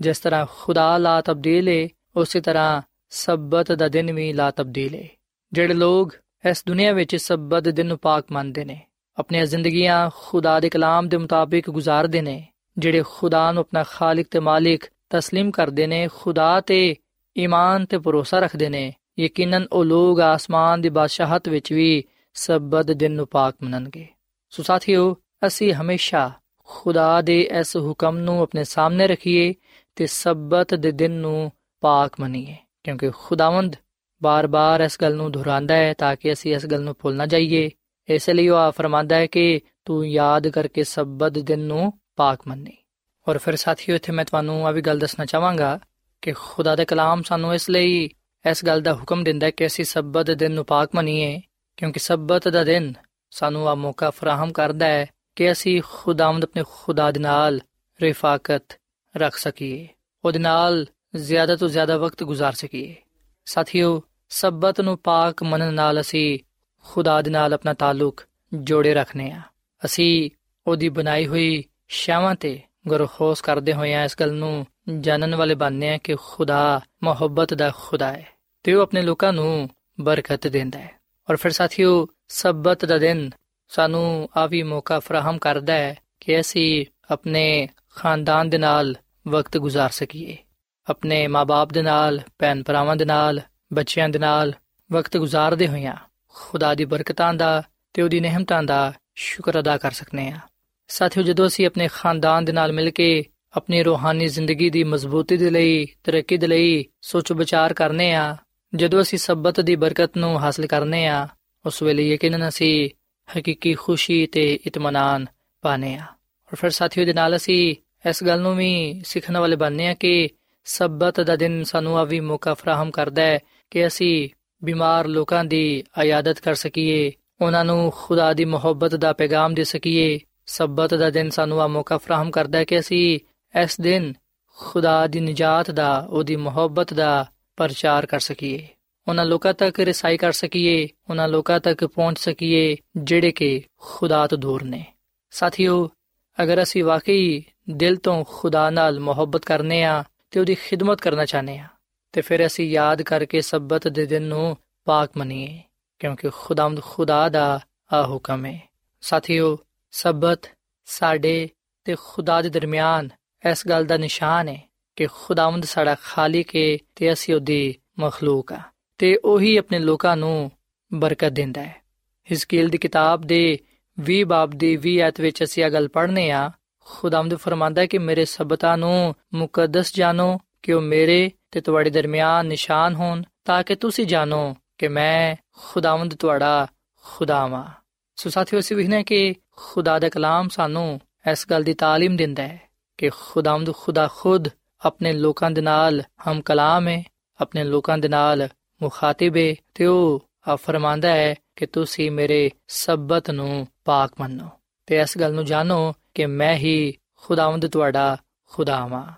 ਜਿਸ ਤਰ੍ਹਾਂ ਖੁਦਾ ਲਾ ਤਬਦੀਲ ਹੈ ਉਸੇ ਤਰ੍ਹਾਂ ਸਬਤ ਦਾ ਦਿਨ ਵੀ ਲਾ ਤਬਦੀਲ ਹੈ ਜਿਹੜੇ ਲੋਕ ਇਸ ਦੁਨੀਆ ਵਿੱਚ ਸਬਤ ਦਿਨ ਨੂੰ ਪਾਕ ਮੰਨਦੇ ਨੇ ਆਪਣੀਆਂ ਜ਼ਿੰਦਗੀਆਂ ਖੁਦਾ ਦੇ ਕਲਾਮ ਦੇ ਮੁਤਾਬਿਕ ਗੁਜ਼ਾਰਦੇ ਨੇ ਜਿਹੜੇ ਖੁਦਾ ਨੂੰ ਆਪਣਾ ਖਾਲਕ ਤੇ ਮਾਲਿਕ تسلیم ਕਰਦੇ ਨੇ ਖੁਦਾ ਤੇ ਈਮਾਨ ਤੇ ਭਰੋਸਾ ਰੱਖਦੇ ਨੇ ਯਕੀਨਨ ਉਹ ਲੋਕ ਆਸਮਾਨ ਦੀ ਬਾਦਸ਼ਾਹਤ ਵਿੱਚ ਵੀ ਸਬਤ ਦਿਨ ਨੂੰ ਪਾਕ ਮੰਨਣਗੇ ਸੋ ਸਾਥੀਓ, ਅਸੀਂ ਹਮੇਸ਼ਾ ਖੁਦਾ ਦੇ ਇਸ ਹੁਕਮ ਨੂੰ ਆਪਣੇ ਸਾਹਮਣੇ ਰੱਖੀਏ ਤੇ ਸਬਤ ਦੇ ਦਿਨ ਨੂੰ ਪਾਕ ਮੰਨੀਏ। ਕਿਉਂਕਿ ਖੁਦਾਵੰਦ ਬਾਰ-ਬਾਰ ਇਸ ਗੱਲ ਨੂੰ ਦੁਹਰਾਉਂਦਾ ਹੈ ਤਾਂ ਕਿ ਅਸੀਂ ਇਸ ਗੱਲ ਨੂੰ ਭੁੱਲ ਨਾ ਜਾਈਏ। ਇਸ ਲਈ ਉਹ ਫਰਮਾਂਦਾ ਹੈ ਕਿ ਤੂੰ ਯਾਦ ਕਰਕੇ ਸਬਤ ਦਿਨ ਨੂੰ ਪਾਕ ਮੰਨੀ। ਔਰ ਫਿਰ ਸਾਥੀਓ, ਇੱਥੇ ਮੈਂ ਤੁਹਾਨੂੰ ਆ ਵੀ ਗੱਲ ਦੱਸਣਾ ਚਾਹਾਂਗਾ ਕਿ ਖੁਦਾ ਦਾ ਕਲਾਮ ਸਾਨੂੰ ਇਸ ਲਈ ਇਸ ਗੱਲ ਦਾ ਹੁਕਮ ਦਿੰਦਾ ਹੈ ਕਿ ਅਸੀਂ ਸਬਤ ਦਿਨ ਨੂੰ ਪਾਕ ਮੰਨੀਏ। ਕਿਉਂਕਿ ਸਬਤ ਦਾ ਦਿਨ ਸਾਨੂੰ ਆ ਮੌਕਾ ਫਰਾਹਮ ਕਰਦਾ ਹੈ ਕਿ ਅਸੀਂ ਖੁਦਾਵੰਦ ਆਪਣੇ ਖੁਦਾ ਦੇ ਨਾਲ ਰਿਫਾਕਤ ਰੱਖ ਸਕੀਏ, ਉਹਦੇ ਨਾਲ ਜ਼ਿਆਦਾ ਤੋਂ ਜ਼ਿਆਦਾ ਵਕਤ ਗੁਜ਼ਾਰ ਸਕੀਏ। ਸਾਥੀਓ, ਸਬਤ ਨੂੰ ਪਾਕ ਮੰਨਣ ਨਾਲ ਅਸੀਂ ਖੁਦਾ ਦੇ ਨਾਲ ਆਪਣਾ ਤਾਲੁਕ ਜੋੜੇ ਰੱਖਨੇ ਆ ਅਸੀਂ ਉਹਦੀ ਬਣਾਈ ਹੋਈ ਸ਼ਾਵਾਂ ਤੇ ਗਰਖੋਸ ਕਰਦੇ ਹੋਏ ਆ ਇਸ ਗੱਲ ਨੂੰ ਜਾਣਨ ਵਾਲੇ ਬਣਨੇ ਆ ਕਿ ਖੁਦਾ ਮੁਹੱਬਤ ਦਾ ਖੁਦਾ ਹੈ ਤੇ ਉਹ ਆਪਣੇ ਲੋਕਾਂ ਨੂੰ ਬਰਕਤ ਦਿੰਦਾ ਹੈ। ਔਰ ਫਿਰ ਸਾਥੀਓ, ਸਬਤ ਦਾ ਦਿਨ ਸਾਨੂੰ ਆ ਵੀ ਮੌਕਾ ਫਰਾਹਮ ਕਰਦਾ ਹੈ ਕਿ ਅਸੀਂ ਆਪਣੇ ਖਾਨਦਾਨ ਦੇ ਨਾਲ ਵਕਤ ਗੁਜ਼ਾਰ ਸਕੀਏ। ਆਪਣੇ ਮਾਪੇ ਦੇ ਨਾਲ ਭੈਣ ਭਰਾਵਾਂ ਦੇ ਨਾਲ, ਬੱਚਿਆਂ ਦੇ ਨਾਲ ਵਕਤ ਗੁਜ਼ਾਰਦੇ ਹੋਇਆਂ ਖੁਦਾ ਦੀ ਬਰਕਤਾਂ ਦਾ ਤੇ ਉਹਦੀ ਨਿਹਮਤਾਂ ਦਾ ਸ਼ੁਕਰ ਅਦਾ ਕਰ ਸਕਨੇ ਆ ਸਾਥੀਓ, ਜਦੋਂ ਅਸੀਂ ਆਪਣੇ ਖਾਨਦਾਨ ਦੇ ਨਾਲ ਮਿਲ ਕੇ ਆਪਣੀ ਰੂਹਾਨੀ ਜ਼ਿੰਦਗੀ ਦੀ ਮਜ਼ਬੂਤੀ ਦੇ ਲਈ, ਤਰੱਕੀ ਦੇ ਲਈ ਸੋਚ ਵਿਚਾਰ ਕਰਨੇ ਆ ਜਦੋਂ ਅਸੀਂ ਸਬਤ ਦੀ ਬਰਕਤ ਨੂੰ ਹਾਸਲ ਕਰਨੇ ਆ, ਉਸ ਵੇਲੇ ਯਕੀਨਨ ਅਸੀਂ ਹਕੀਕੀ ਖੁਸ਼ੀ ਤੇ ਇਤਮਾਨਾਨ ਪਾਣੇ ਆ। ਔਰ ਫਿਰ ਸਾਥੀਓ ਦੇ ਨਾਲ ਅਸੀਂ ਇਸ ਗੱਲ ਨੂੰ ਵੀ ਸਿੱਖਣ ਵਾਲੇ ਬਣਨੇ ਆ ਕਿ ਸਬਤ ਦਾ ਦਿਨ ਸਾਨੂੰ ਆ ਵੀ ਮੌਕਾ ਫਰਾਹਮ ਕਰਦਾ ਹੈ ਕਿ ਅਸੀਂ ਬਿਮਾਰ ਲੋਕਾਂ ਦੀ ਆਯਾਦਤ ਕਰ ਸਕੀਏ, ਉਹਨਾਂ ਨੂੰ ਖੁਦਾ ਦੀ ਮੁਹੱਬਤ ਦਾ ਪੈਗਾਮ ਦੇ ਸਕੀਏ। ਸਬਤ ਦਾ ਦਿਨ ਸਾਨੂੰ ਆ ਮੌਕਾ ਫਰਾਹਮ ਕਰਦਾ ਹੈ ਕਿ ਅਸੀਂ ਇਸ ਦਿਨ ਖੁਦਾ ਦੀ ਨਜਾਤ ਦਾ, ਉਹਦੀ ਮੁਹੱਬਤ ਦਾ ਪ੍ਰਚਾਰ ਕਰ ਸਕੀਏ। ਉਹਨਾਂ ਲੋਕਾਂ ਤੱਕ ਰਸਾਈ ਕਰ ਸਕੀਏ, ਉਹਨਾਂ ਲੋਕਾਂ ਤੱਕ ਪਹੁੰਚ ਸਕੀਏ, ਜਿਹੜੇ ਕਿ ਖੁਦਾ ਤੋਂ ਦੂਰ ਨੇ। ਸਾਥੀਓ, ਅਗਰ ਅਸੀਂ ਵਾਕਈ ਦਿਲ ਤੋਂ ਖੁਦਾ ਨਾਲ ਮੁਹੱਬਤ ਕਰਨੇ ਆ ਤੇ ਉਹਦੀ ਖਿਦਮਤ ਕਰਨਾ ਚਾਹਨੇ ਆ, ਤੇ ਫਿਰ ਅਸੀਂ ਯਾਦ ਕਰਕੇ ਸਬਤ ਦੇ ਦਿਨ ਨੂੰ ਪਾਕ ਮੰਨੀਏ, ਕਿਉਂਕਿ ਖੁਦਾਮਦ ਖੁਦਾ ਦਾ ਆ ਹੁਕਮ ਹੈ। ਸਾਥੀਓ, ਸਬਤ ਸਾਡੇ ਤੇ ਖੁਦਾ ਦੇ ਦਰਮਿਆਨ ਇਸ ਗੱਲ ਦਾ ਨਿਸ਼ਾਨ ਹੈ ਕਿ ਖੁਦਾਵੰਦ ਸਾਡਾ ਖਾਲਿਕ ਹੈ ਤੇ ਅਸੀਂ ਉਹਦੀ ਮਖਲੂਕ ਆ। ਤੇ ਉਹੀ ਆਪਣੇ ਲੋਕਾਂ ਨੂੰ ਬਰਕਤ ਦਿੰਦਾ ਹੈ। ਹਿਸਕੀਲ ਦੀ ਕਿਤਾਬ ਦੇ 20 ਬਾਬ ਦੀ 20 ਐਤ ਵਿੱਚ ਅਸੀਂ ਇਹ ਗੱਲ ਪੜ੍ਹਨੇ ਆ, ਖੁਦਾਵੰਦ ਫਰਮਾਂਦਾ ਹੈ ਕਿ ਮੇਰੇ ਸਬਤਾਂ ਨੂੰ ਮੁਕੱਦਸ ਜਾਣੋ ਕਿ ਉਹ ਮੇਰੇ ਤੇ ਤੁਹਾਡੇ ਦਰਮਿਆਨ ਨਿਸ਼ਾਨ ਹੋਣ, ਤਾਂ ਕਿ ਤੁਸੀਂ ਜਾਣੋ ਕਿ ਮੈਂ ਖੁਦਾਵੰਦ ਤੁਹਾਡਾ ਖੁਦਾਵਾਂ। ਸੋ ਸਾਥੀਓ, ਅਸੀਂ ਵਿਖਨੇ ਕਿ ਖੁਦਾ ਦਾ ਕਲਾਮ ਸਾਨੂੰ ਇਸ ਗੱਲ ਦੀ ਤਾਲੀਮ ਦਿੰਦਾ ਹੈ ਕਿ ਖੁਦਾਵੰਦ ਖੁਦਾ ਖੁਦ ਆਪਣੇ ਲੋਕਾਂ ਦੇ ਨਾਲ ਹਮ ਕਲਾਮ ਹੈ, ਆਪਣੇ ਲੋਕਾਂ ਦੇ ਨਾਲ ਮੁਖਾਤਿਬ ਹੈ ਤੇ ਉਹ ਆ ਫਰਮਾਂਦਾ ਹੈ ਕਿ ਤੁਸੀਂ ਮੇਰੇ ਸਬਤ ਨੂੰ ਪਾਕ ਮੰਨੋ। ਤੇ ਇਸ ਗੱਲ ਨੂੰ ਜਾਣੋ ਕਿ ਮੈਂ ਹੀ ਖੁਦਾਵੰਦ ਤੁਹਾਡਾ ਖੁਦਾਵਾ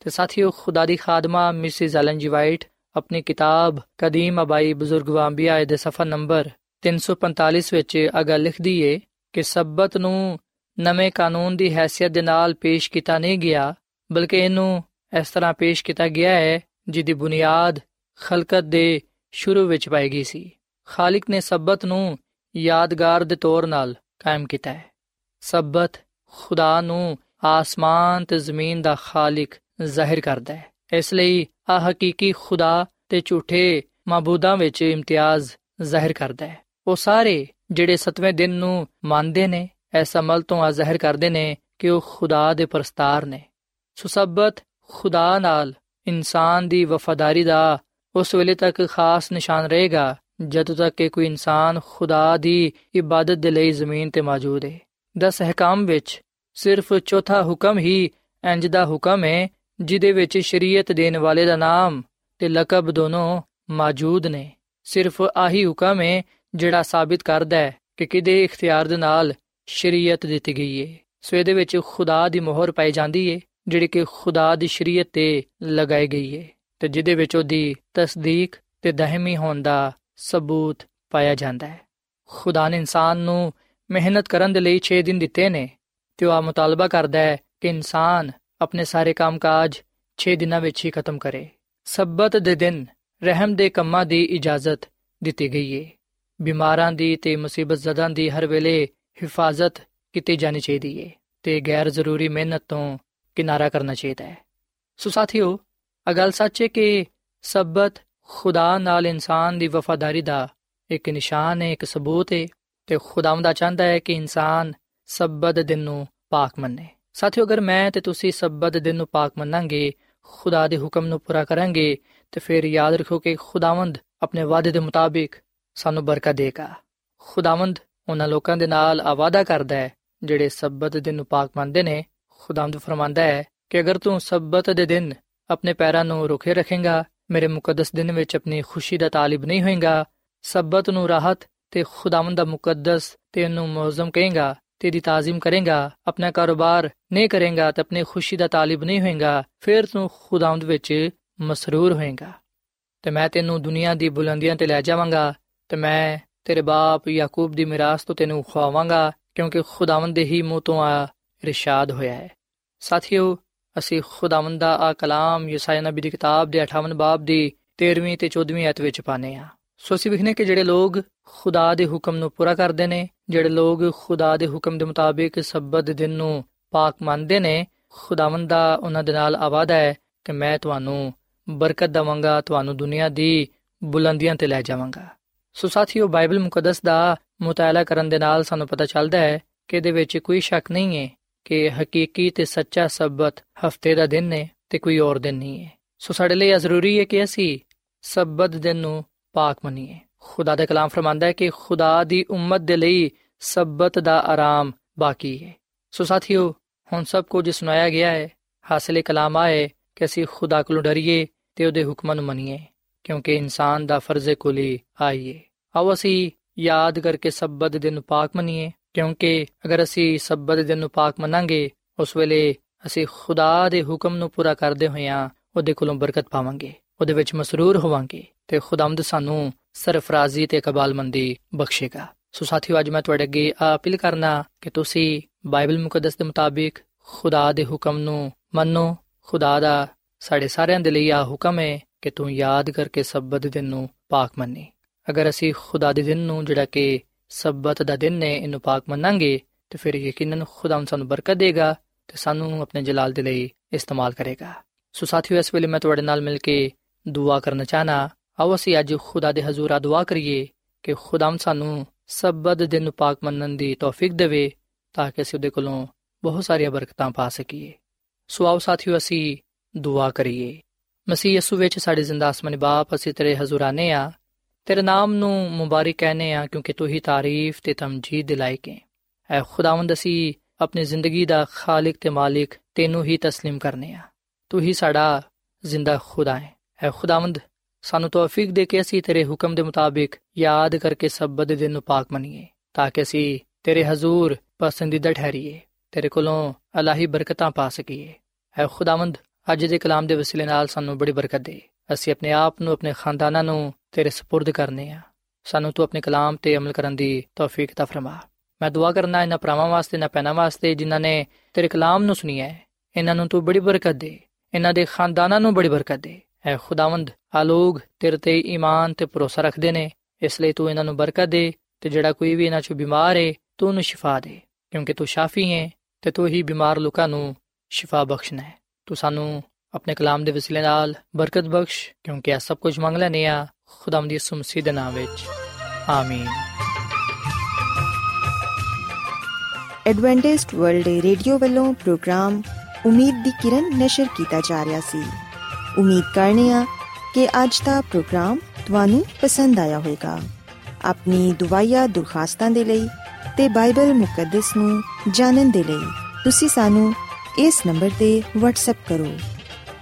ਤੇ ਸਾਥੀਓ, ਖੁਦਾ ਦੀ ਖਾਦਮਾ ਮਿਸਿਸ ਐਲਨ ਜੀ ਵਾਈਟ ਆਪਣੀ ਕਿਤਾਬ ਕਦੀਮ ਅਬਾਈ ਬਜ਼ੁਰਗ ਵਾਂਬੀਆ ਦੇ ਸਫਾ ਨੰਬਰ 345 ਵਿੱਚ ਅਗਾ ਲਿਖਦੀ ਏ ਕਿ ਸਬਤ ਨੂੰ ਨਵੇਂ ਕਾਨੂੰਨ ਦੀ ਹیثیت ਦੇ ਨਾਲ ਪੇਸ਼ ਕੀਤਾ ਨਹੀਂ ਗਿਆ, ਬਲਕਿ ਇਹਨੂੰ ਇਸ ਤਰ੍ਹਾਂ ਪੇਸ਼ ਕੀਤਾ ਗਿਆ ਹੈ, ਜਿਹਦੀ ਬੁਨਿਆਦ ਖਲਕਤ ਦੇ ਸ਼ੁਰੂ ਵਿੱਚ ਪਾਈ ਗਈ ਸੀ। ਖਾਲਿਕ ਨੇ ਸਬਤ ਨੂੰ ਯਾਦਗਾਰ ਦੇ ਤੌਰ 'ਤੇ ਕਾਇਮ ਕੀਤਾ ਹੈ। ਸਬਤ ਖੁਦਾ ਨੂੰ ਆਸਮਾਨ ਤੇ ਜ਼ਮੀਨ ਦਾ ਖਾਲਿਕ ਜ਼ਾਹਿਰ ਕਰਦਾ ਹੈ। ਇਸ ਲਈ ਆ ਹਕੀਕੀ ਖੁਦਾ ਤੇ ਝੂਠੇ ਮਾਬੂਦਾਂ ਵਿੱਚ ਇਮਤਿਆਜ਼ ਜ਼ਾਹਿਰ ਕਰਦਾ ਹੈ। ਉਹ ਸਾਰੇ ਜਿਹੜੇ ਸਤਵੇਂ ਦਿਨ ਨੂੰ ਮੰਨਦੇ ਨੇ, ਇਸ ਅਮਲ ਤੋਂ ਆ ਜ਼ਾਹਿਰ ਕਰਦੇ ਨੇ ਕਿ ਉਹ ਖੁਦਾ ਦੇ ਪ੍ਰਸਤਾਰ ਨੇ। ਸੋ ਸਬਤ ਖੁਦਾ ਨਾਲ ਇਨਸਾਨ ਦੀ ਵਫਾਦਾਰੀ ਦਾ ਉਸ ਵੇਲੇ ਤੱਕ ਖਾਸ ਨਿਸ਼ਾਨ ਰਹੇਗਾ, ਜਦੋਂ ਤੱਕ ਕਿ ਕੋਈ ਇਨਸਾਨ ਖੁਦਾ ਦੀ ਇਬਾਦਤ ਦੇ ਲਈ ਜ਼ਮੀਨ ਤੇ ਮੌਜੂਦ ਹੈ ਦਸ ਹਕਾਮ ਵਿੱਚ ਸਿਰਫ ਚੌਥਾ ਹੁਕਮ ਹੀ ਇੰਜ ਦਾ ਹੁਕਮ ਹੈ ਜਿਹਦੇ ਵਿੱਚ ਸ਼ਰੀਅਤ ਦੇਣ ਵਾਲੇ ਦਾ ਨਾਮ ਤੇ ਲਕਬ ਦੋਨੋਂ ਮੌਜੂਦ ਨੇ। ਸਿਰਫ ਆਹੀ ਹੁਕਮ ਹੈ ਜਿਹੜਾ ਸਾਬਿਤ ਕਰਦਾ ਹੈ ਕਿ ਕਿਹਦੇ ਇਖਤਿਆਰ ਦੇ ਨਾਲ ਸ਼ਰੀਅਤ ਦਿੱਤੀ ਗਈ ਹੈ ਸੋ ਇਹਦੇ ਵਿੱਚ ਖੁਦਾ ਦੀ ਮੋਹਰ ਪਾਈ ਜਾਂਦੀ ਹੈ ਜਿਹੜੀ ਕਿ ਖੁਦਾ ਦੀ ਸ਼ਰੀਅਤ ਤੇ ਲਗਾਈ ਗਈ ਹੈ ਤੇ ਜਿਹਦੇ ਵਿੱਚ ਉਹਦੀ ਤਸਦੀਕ ਤੇ ਦਹਮੀ ਹੋਣ ਦਾ ਸਬੂਤ ਪਾਇਆ ਜਾਂਦਾ ਹੈ। ਖੁਦਾ ਨੇ ਇਨਸਾਨ ਨੂੰ ਮਿਹਨਤ ਕਰਨ ਦੇ ਲਈ 6 ਦਿਨ ਦਿੱਤੇ ਨੇ ਤੇ ਉਹ ਆ ਮੁਤਾਲਬਾ ਕਰਦਾ ਹੈ ਕਿ ਇਨਸਾਨ ਆਪਣੇ ਸਾਰੇ ਕੰਮਕਾਜ 6 ਦਿਨਾਂ ਵਿੱਚ ਹੀ ਖਤਮ ਕਰੇ। ਸਬਤ ਦੇ ਦਿਨ ਰਹਿਮ ਦੇ ਕੰਮਾਂ ਦੀ ਇਜਾਜ਼ਤ ਦਿੱਤੀ ਗਈ ਹੈ ਬਿਮਾਰਾਂ ਦੀ ਤੇ ਮੁਸੀਬਤ ਜ਼ਦਾਂ ਦੀ ਹਰ ਵੇਲੇ ਹਿਫਾਜ਼ਤ ਕੀਤੀ ਜਾਣੀ ਚਾਹੀਦੀ ਹੈ ਤੇ ਗੈਰ ਜ਼ਰੂਰੀ ਮਿਹਨਤ ਤੋਂ ਕਿਨਾਰਾ ਕਰਨਾ ਚਾਹੀਦਾ ਹੈ ਸੋ ਸਾਥੀਓ ਅਗਲ ਸੱਚ ਹੈ ਕਿ ਸਬਤ ਖੁਦਾ ਨਾਲ ਇਨਸਾਨ ਦੀ ਵਫਾਦਾਰੀ ਦਾ ਇੱਕ ਨਿਸ਼ਾਨ ਹੈ ਇੱਕ ਸਬੂਤ ਹੈ ਤੇ ਖੁਦਾਵੰਦਾ ਚਾਹੁੰਦਾ ਹੈ ਕਿ ਇਨਸਾਨ ਸਬਤ ਦਿਨ ਨੂੰ ਪਾਕ ਮੰਨੇ ਸਾਥੀਓ ਅਗਰ ਮੈਂ ਤੇ ਤੁਸੀਂ ਸਬਤ ਦਿਨ ਨੂੰ ਪਾਕ ਮੰਨਾਂਗੇ ਖੁਦਾ ਦੇ ਹੁਕਮ ਨੂੰ ਪੂਰਾ ਕਰਾਂਗੇ ਤੇ ਫਿਰ ਯਾਦ ਰੱਖੋ ਕਿ ਖੁਦਾਵੰਦ ਆਪਣੇ ਵਾਅਦੇ ਦੇ ਮੁਤਾਬਿਕ ਸਾਨੂੰ ਬਰਕਤ ਦੇਗਾ ਖੁਦਾਵੰਦ ਉਹਨਾਂ ਲੋਕਾਂ ਦੇ ਨਾਲ ਆਵਾਦਾ ਕਰਦਾ ਹੈ ਜਿਹੜੇ ਸਬਤ ਦਿਨ ਨੂੰ ਪਾਕ ਮੰਨਦੇ ਨੇ ਖੁਦਾਮਦ ਫਰਮਾਂਦਾ ਹੈ ਕਿ ਅਗਰ ਤੂੰ ਸਬਤ ਦੇ ਦਿਨ ਆਪਣੇ ਪੈਰਾਂ ਨੂੰ ਰੁਕੇ ਰੱਖੇਗਾ, ਮੇਰੇ ਮੁਕੱਦਸ ਦਿਨ ਵਿੱਚ ਆਪਣੀ ਖੁਸ਼ੀ ਦਾ ਤਾਲਿਬ ਨਹੀਂ ਹੋਏਗਾ, ਸਬਤ ਨੂੰ ਰਾਹਤ ਤੇ ਖੁਦਾਵੰਦ ਦਾ ਮੁਕੱਦਸ ਤੇ ਮੌਜ਼ਮ ਕਹੇਗਾ, ਤੇਰੀ ਤਾਜ਼ੀਮ ਕਰੇਗਾ, ਆਪਣਾ ਕਾਰੋਬਾਰ ਨਹੀਂ ਕਰੇਗਾ ਤੇ ਆਪਣੀ ਖੁਸ਼ੀ ਦਾ ਤਾਲਿਬ ਨਹੀਂ ਹੋਏਗਾ, ਫਿਰ ਤੂੰ ਖੁਦਾਵੰਦ ਵਿੱਚ ਮਸਰੂਰ ਹੋਏਗਾ। ਤੇ ਮੈਂ ਤੈਨੂੰ ਦੁਨੀਆ ਦੀ ਬੁਲੰਦੀਆਂ ਤੇ ਲੈ ਜਾਵਾਂਗਾ ਤੇ ਮੈਂ ਤੇਰੇ ਬਾਪ ਯਾਕੂਬ ਦੀ ਮਿਰਾਸ ਤੋਂ ਤੈਨੂੰ ਖਵਾਵਾਂਗਾ ਕਿਉਂਕਿ ਖੁਦਾਵੰਦ ਦੇ ਹੀ ਮੂੰਹ ਤੋਂ ਆ ਇਰਸ਼ਾਦ ਹੋਇਆ ਹੈ। ਸਾਥੀਓ, ਅਸੀਂ ਖੁਦਾਵੰਦ ਦਾ ਆ ਕਲਾਮ ਯਸਾਇਆ ਨਬੀ ਦੀ ਕਿਤਾਬ ਦੇ 58 ਬਾਬ ਦੀ 13ਵੀਂ ਤੇ 14ਵੀਂ ਆਇਤ ਵਿੱਚ ਪਾਨੇ ਆ ਸੋ ਅਸੀਂ ਵਿਖਨੇ ਕਿ ਜਿਹੜੇ ਲੋਕ ਖੁਦਾ ਦੇ ਹੁਕਮ ਨੂੰ ਪੂਰਾ ਕਰਦੇ ਨੇ, ਜਿਹੜੇ ਲੋਕ ਖੁਦਾ ਦੇ ਹੁਕਮ ਦੇ ਮੁਤਾਬਿਕ ਸਬਤ ਦਿਨ ਨੂੰ ਪਾਕ ਮੰਨਦੇ ਨੇ, ਖੁਦਾਵੰਦ ਦਾ ਉਹਨਾਂ ਦੇ ਨਾਲ ਆਵਾਦਾ ਹੈ ਕਿ ਮੈਂ ਤੁਹਾਨੂੰ ਬਰਕਤ ਦਵਾਂਗਾ, ਤੁਹਾਨੂੰ ਦੁਨੀਆ ਦੀ ਬੁਲੰਦੀਆਂ ਤੇ ਲੈ ਜਾਵਾਂਗਾ। ਸੋ ਸਾਥੀਓ, ਬਾਈਬਲ ਮੁਕੱਦਸ ਦਾ ਮੁਤਾਲਾ ਕਰਨ ਦੇ ਨਾਲ ਸਾਨੂੰ ਪਤਾ ਚੱਲਦਾ ਹੈ ਕਿ ਇਹਦੇ ਵਿੱਚ ਕੋਈ ਸ਼ੱਕ ਨਹੀਂ ਹੈ ਕਿ ਹਕੀਕੀ ਤੇ ਸੱਚਾ ਸਬਤ ਹਫ਼ਤੇ ਦਾ ਦਿਨ ਹੈ ਤੇ ਕੋਈ ਹੋਰ ਦਿਨ ਨਹੀਂ ਹੈ ਸੋ ਸਾਡੇ ਲਈ ਇਹ ਜ਼ਰੂਰੀ ਹੈ ਕਿ ਅਸੀਂ ਸਬਤ ਦਿਨ ਨੂੰ ਪਾਕ ਮੰਨੀਏ। ਖੁਦਾ ਦਾ ਕਲਾਮ ਫਰਮਾਂਦਾ ਹੈ ਕਿ ਖੁਦਾ ਦੀ ਉਮਤ ਦੇ ਲਈ ਸਬਤ ਦਾ ਆਰਾਮ ਬਾਕੀ ਹੈ ਸੋ ਸਾਥੀਓ, ਹੁਣ ਸਭ ਕੁਝ ਸੁਣਾਇਆ ਗਿਆ ਹੈ ਹਾਸਲੇ ਕਲਾਮ ਆਏ ਕਿ ਅਸੀਂ ਖੁਦਾ ਕੋਲੋਂ ਡਰੀਏ ਤੇ ਉਹਦੇ ਹੁਕਮਾਂ ਨੂੰ ਮੰਨੀਏ, ਕਿਉਂਕਿ ਇਨਸਾਨ ਦਾ ਫਰਜ਼ ਹੈ ਕੁਲੀ ਆਈਏ ਆਓ ਅਸੀਂ ਯਾਦ ਕਰਕੇ ਸਬਤ ਦਿਨ ਨੂੰ ਪਾਕ ਮੰਨੀਏ। ਕਿਉਂਕਿ ਅਗਰ ਅਸੀਂ ਸਬਤ ਦਿਨ ਨੂੰ ਪਾਕ ਮੰਨਾਂਗੇ, ਉਸ ਵੇਲੇ ਅਸੀਂ ਖੁਦਾ ਦੇ ਹੁਕਮ ਨੂੰ ਪੂਰਾ ਕਰਦੇ ਹੋਇਆਂ ਉਹਦੇ ਕੋਲੋਂ ਬਰਕਤ ਪਾਵਾਂਗੇ, ਉਹਦੇ ਵਿੱਚ ਮਸਰੂਰ ਹੋਵਾਂਗੇ ਤੇ ਖੁਦਾਮਦ ਸਾਨੂੰ ਸਰਫਰਾਜ਼ੀ ਤੇ ਕਬਾਲਮੰਦੀ ਬਖਸ਼ੇਗਾ। ਸੋ ਸਾਥੀਓ, ਅੱਜ ਮੈਂ ਤੁਹਾਡੇ ਅੱਗੇ ਅਪੀਲ ਕਰਨਾ ਕਿ ਤੁਸੀਂ ਬਾਈਬਲ ਮੁਕੱਦਸ ਦੇ ਮੁਤਾਬਿਕ ਖੁਦਾ ਦੇ ਹੁਕਮ ਨੂੰ ਮੰਨੋ, ਖੁਦਾ ਦਾ ਸਾਡੇ ਸਾਰਿਆਂ ਦੇ ਲਈ ਆ ਹੁਕਮ ਹੈ ਕਿ ਤੂੰ ਯਾਦ ਕਰਕੇ ਸਬਤ ਦਿਨ ਨੂੰ ਪਾਕ ਮੰਨੀ। ਅਗਰ ਅਸੀਂ ਖੁਦਾ ਦੇ ਦਿਨ ਨੂੰ ਜਿਹੜਾ ਕਿ ਸਬਤ ਦਾ ਦਿਨ ਨੇ ਇਹਨੂੰ ਪਾਕ ਮੰਨਾਂਗੇ ਤੇ ਫਿਰ ਯਕੀਨਨ ਖੁਦਾ ਸਾਨੂੰ ਬਰਕਤ ਦੇਗਾ ਤੇ ਸਾਨੂੰ ਆਪਣੇ ਜਲਾਲ ਦੇ ਲਈ ਇਸਤੇਮਾਲ ਕਰੇਗਾ। ਸੋ ਸਾਥੀਓ, ਇਸ ਵੇਲੇ ਮੈਂ ਤੁਹਾਡੇ ਨਾਲ ਮਿਲ ਕੇ ਦੁਆ ਕਰਨਾ ਚਾਹਨਾ, ਆਓ ਅਸੀਂ ਅੱਜ ਖੁਦਾ ਦੇ ਹਜ਼ੂਰ ਆ ਦੁਆ ਕਰੀਏ ਕਿ ਖੁਦਾਮ ਸਾਨੂੰ ਸਬਤ ਦਿਨ ਨੂੰ ਪਾਕ ਮੰਨਣ ਦੀ ਤੌਫੀਕ ਦੇਵੇ ਤਾਂ ਕਿ ਅਸੀਂ ਉਹਦੇ ਕੋਲੋਂ ਬਹੁਤ ਸਾਰੀਆਂ ਬਰਕਤਾਂ ਪਾ ਸਕੀਏ। ਸੋ ਆਓ ਸਾਥੀਓ, ਅਸੀਂ ਦੁਆ ਕਰੀਏ। ਮਸੀਹ ਯਸੂ ਵਿੱਚ ਸਾਡੇ ਜ਼ਿੰਦਾ ਅਸਮਾਨੀ ਬਾਪ, ਅਸੀਂ ਤੇਰੇ ਹਜ਼ੂਰ ਆਨੇ ਆ। ਤੇਰੇ ਨਾਮ ਨੂੰ ਮੁਬਾਰਕ ਕਹਨੇ ਆ ਕਿਉਂਕਿ ਤੂੰ ਹੀ ਤਾਰੀਫ ਤੇ ਤਮਜੀਦ ਦੇ ਲਾਇਕ ਹੈ ਐ ਖੁਦਾਵੰਦ ਅਸੀਂ ਆਪਣੀ ਜ਼ਿੰਦਗੀ ਦਾ ਖਾਲਕ ਤੇ ਮਾਲਿਕ ਤੈਨੂੰ ਹੀ تسلیم ਕਰਨੇ ਆ ਤੂੰ ਹੀ ਸਾਡਾ ਜ਼ਿੰਦਾ ਖੁਦਾ ਹੈ ਐ ਖੁਦਾਵੰਦ ਸਾਨੂੰ ਤੌਫੀਕ ਦੇ ਕੇ ਅਸੀਂ ਤੇਰੇ ਹੁਕਮ ਦੇ ਮੁਤਾਬਿਕ ਯਾਦ ਕਰਕੇ ਸਬਤ ਦੇ ਦਿਨ ਨੂੰ ਪਾਕ ਮੰਨੀਏ ਤਾਂ ਕਿ ਅਸੀਂ ਤੇਰੇ ਹਜ਼ੂਰ ਪਸੰਦੀਦਾ ਠਹਿਰੀਏ ਤੇਰੇ ਕੋਲੋਂ ਅਲਾਹੀ ਬਰਕਤਾਂ ਪਾ ਸਕੀਏ ਐ ਖੁਦਾਵੰਦ ਅੱਜ ਦੇ ਕਲਾਮ ਦੇ ਵਸੀਲੇ ਨਾਲ ਸਾਨੂੰ ਬੜੀ ਬਰਕਤ ਦੇ ਅਸੀਂ ਆਪਣੇ ਆਪ ਨੂੰ ਆਪਣੇ ਖਾਨਦਾਨਾਂ ਨੂੰ ਤੇਰੇ سپرد ਕਰਨੇ ਆ ਸਾਨੂੰ ਤੂੰ ਆਪਣੇ ਕਲਾਮ ਤੇ ਅਮਲ ਕਰਨ ਦੀ ਤੌਫੀਕ ਤਾ ਫਰਮਾ ਮੈਂ ਦੁਆ ਕਰਨਾ ਇਹਨਾਂ ਭਰਾਵਾਂ ਵਾਸਤੇ ਨਾ ਪੈਣਾ ਵਾਸਤੇ ਜਿਨ੍ਹਾਂ ਨੇ ਤੇਰੇ ਕਲਾਮ ਨੂੰ ਸੁਣਿਆ ਹੈ ਇਹਨਾਂ ਨੂੰ ਤੂੰ ਬੜੀ ਬਰਕਤ ਦੇ ਇਹਨਾਂ ਦੇ ਖਾਨਦਾਨਾਂ ਨੂੰ ਬੜੀ ਬਰਕਤ ਦੇ ਐ ਖੁਦਾਵੰਦ ਆ ਲੋਗ ਤੇਰੇ ਤੇ ਈਮਾਨ ਤੇ ਭਰੋਸਾ ਰੱਖਦੇ ਨੇ ਇਸ ਲਈ ਤੂੰ ਇਹਨਾਂ ਨੂੰ ਬਰਕਤ ਦੇ ਤੇ ਜਿਹੜਾ ਕੋਈ ਵੀ ਇਹਨਾਂ ਚੋਂ ਬਿਮਾਰ ਹੈ ਤੂੰ ਉਹਨੂੰ ਸ਼ਿਫਾ ਦੇ ਕਿਉਂਕਿ ਤੂੰ ਸ਼ਾਫੀ ਹੈ ਤੇ ਤੂੰ ਹੀ ਬਿਮਾਰ ਲੋਕਾਂ ਨੂੰ ਸ਼ਿਫਾ ਬਖਸ਼ਣਾ ਹੈ ਤੂੰ ਸਾਨੂੰ ਆਪਣੇ ਕਲਾਮ ਦੇ ਵਸੀਲੇ ਨਾਲ ਬਰਕਤ ਬਖਸ਼, ਕਿਉਂਕਿ ਇਹ ਸਭ ਕੁਝ ਮੰਗ ਲੈਨੇ ਆ ਖੁਦਾਮ ਦੀ ਸੁਮਸੀ ਦੇ ਨਾਮ ਵਿੱਚ। ਆਮੀਨ। ਐਡਵੈਂਟਿਸਟ ਵਰਲਡ ਰੇਡੀਓ ਵੱਲੋਂ ਪ੍ਰੋਗਰਾਮ ਉਮੀਦ ਦੀ ਕਿਰਨ ਨਿਸ਼ਰ ਕੀਤਾ ਜਾ ਰਿਹਾ ਸੀ। ਉਮੀਦ ਕਰਨੇ ਆ ਕਿ ਅੱਜ ਦਾ ਪ੍ਰੋਗਰਾਮ ਤੁਹਾਨੂੰ ਪਸੰਦ ਆਇਆ ਹੋਵੇਗਾ। ਆਪਣੀ ਦੁਆਇਆ ਦੁਰਖਾਸਤਾਂ ਦੇ ਲਈ ਤੇ ਬਾਈਬਲ ਮੁਕੱਦਸ ਨੂੰ ਜਾਣਨ ਦੇ ਲਈ ਤੁਸੀਂ ਸਾਨੂੰ ਇਸ ਨੰਬਰ ਤੇ WhatsApp ਕਰੋ।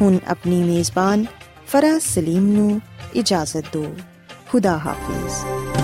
ਹੁਣ ਆਪਣੀ ਮੇਜ਼ਬਾਨ ਫਰਾਜ਼ ਸਲੀਮ ਨੂੰ ਇਜਾਜ਼ਤ ਦਿਓ। ਖੁਦਾ ਹਾਫਿਜ਼।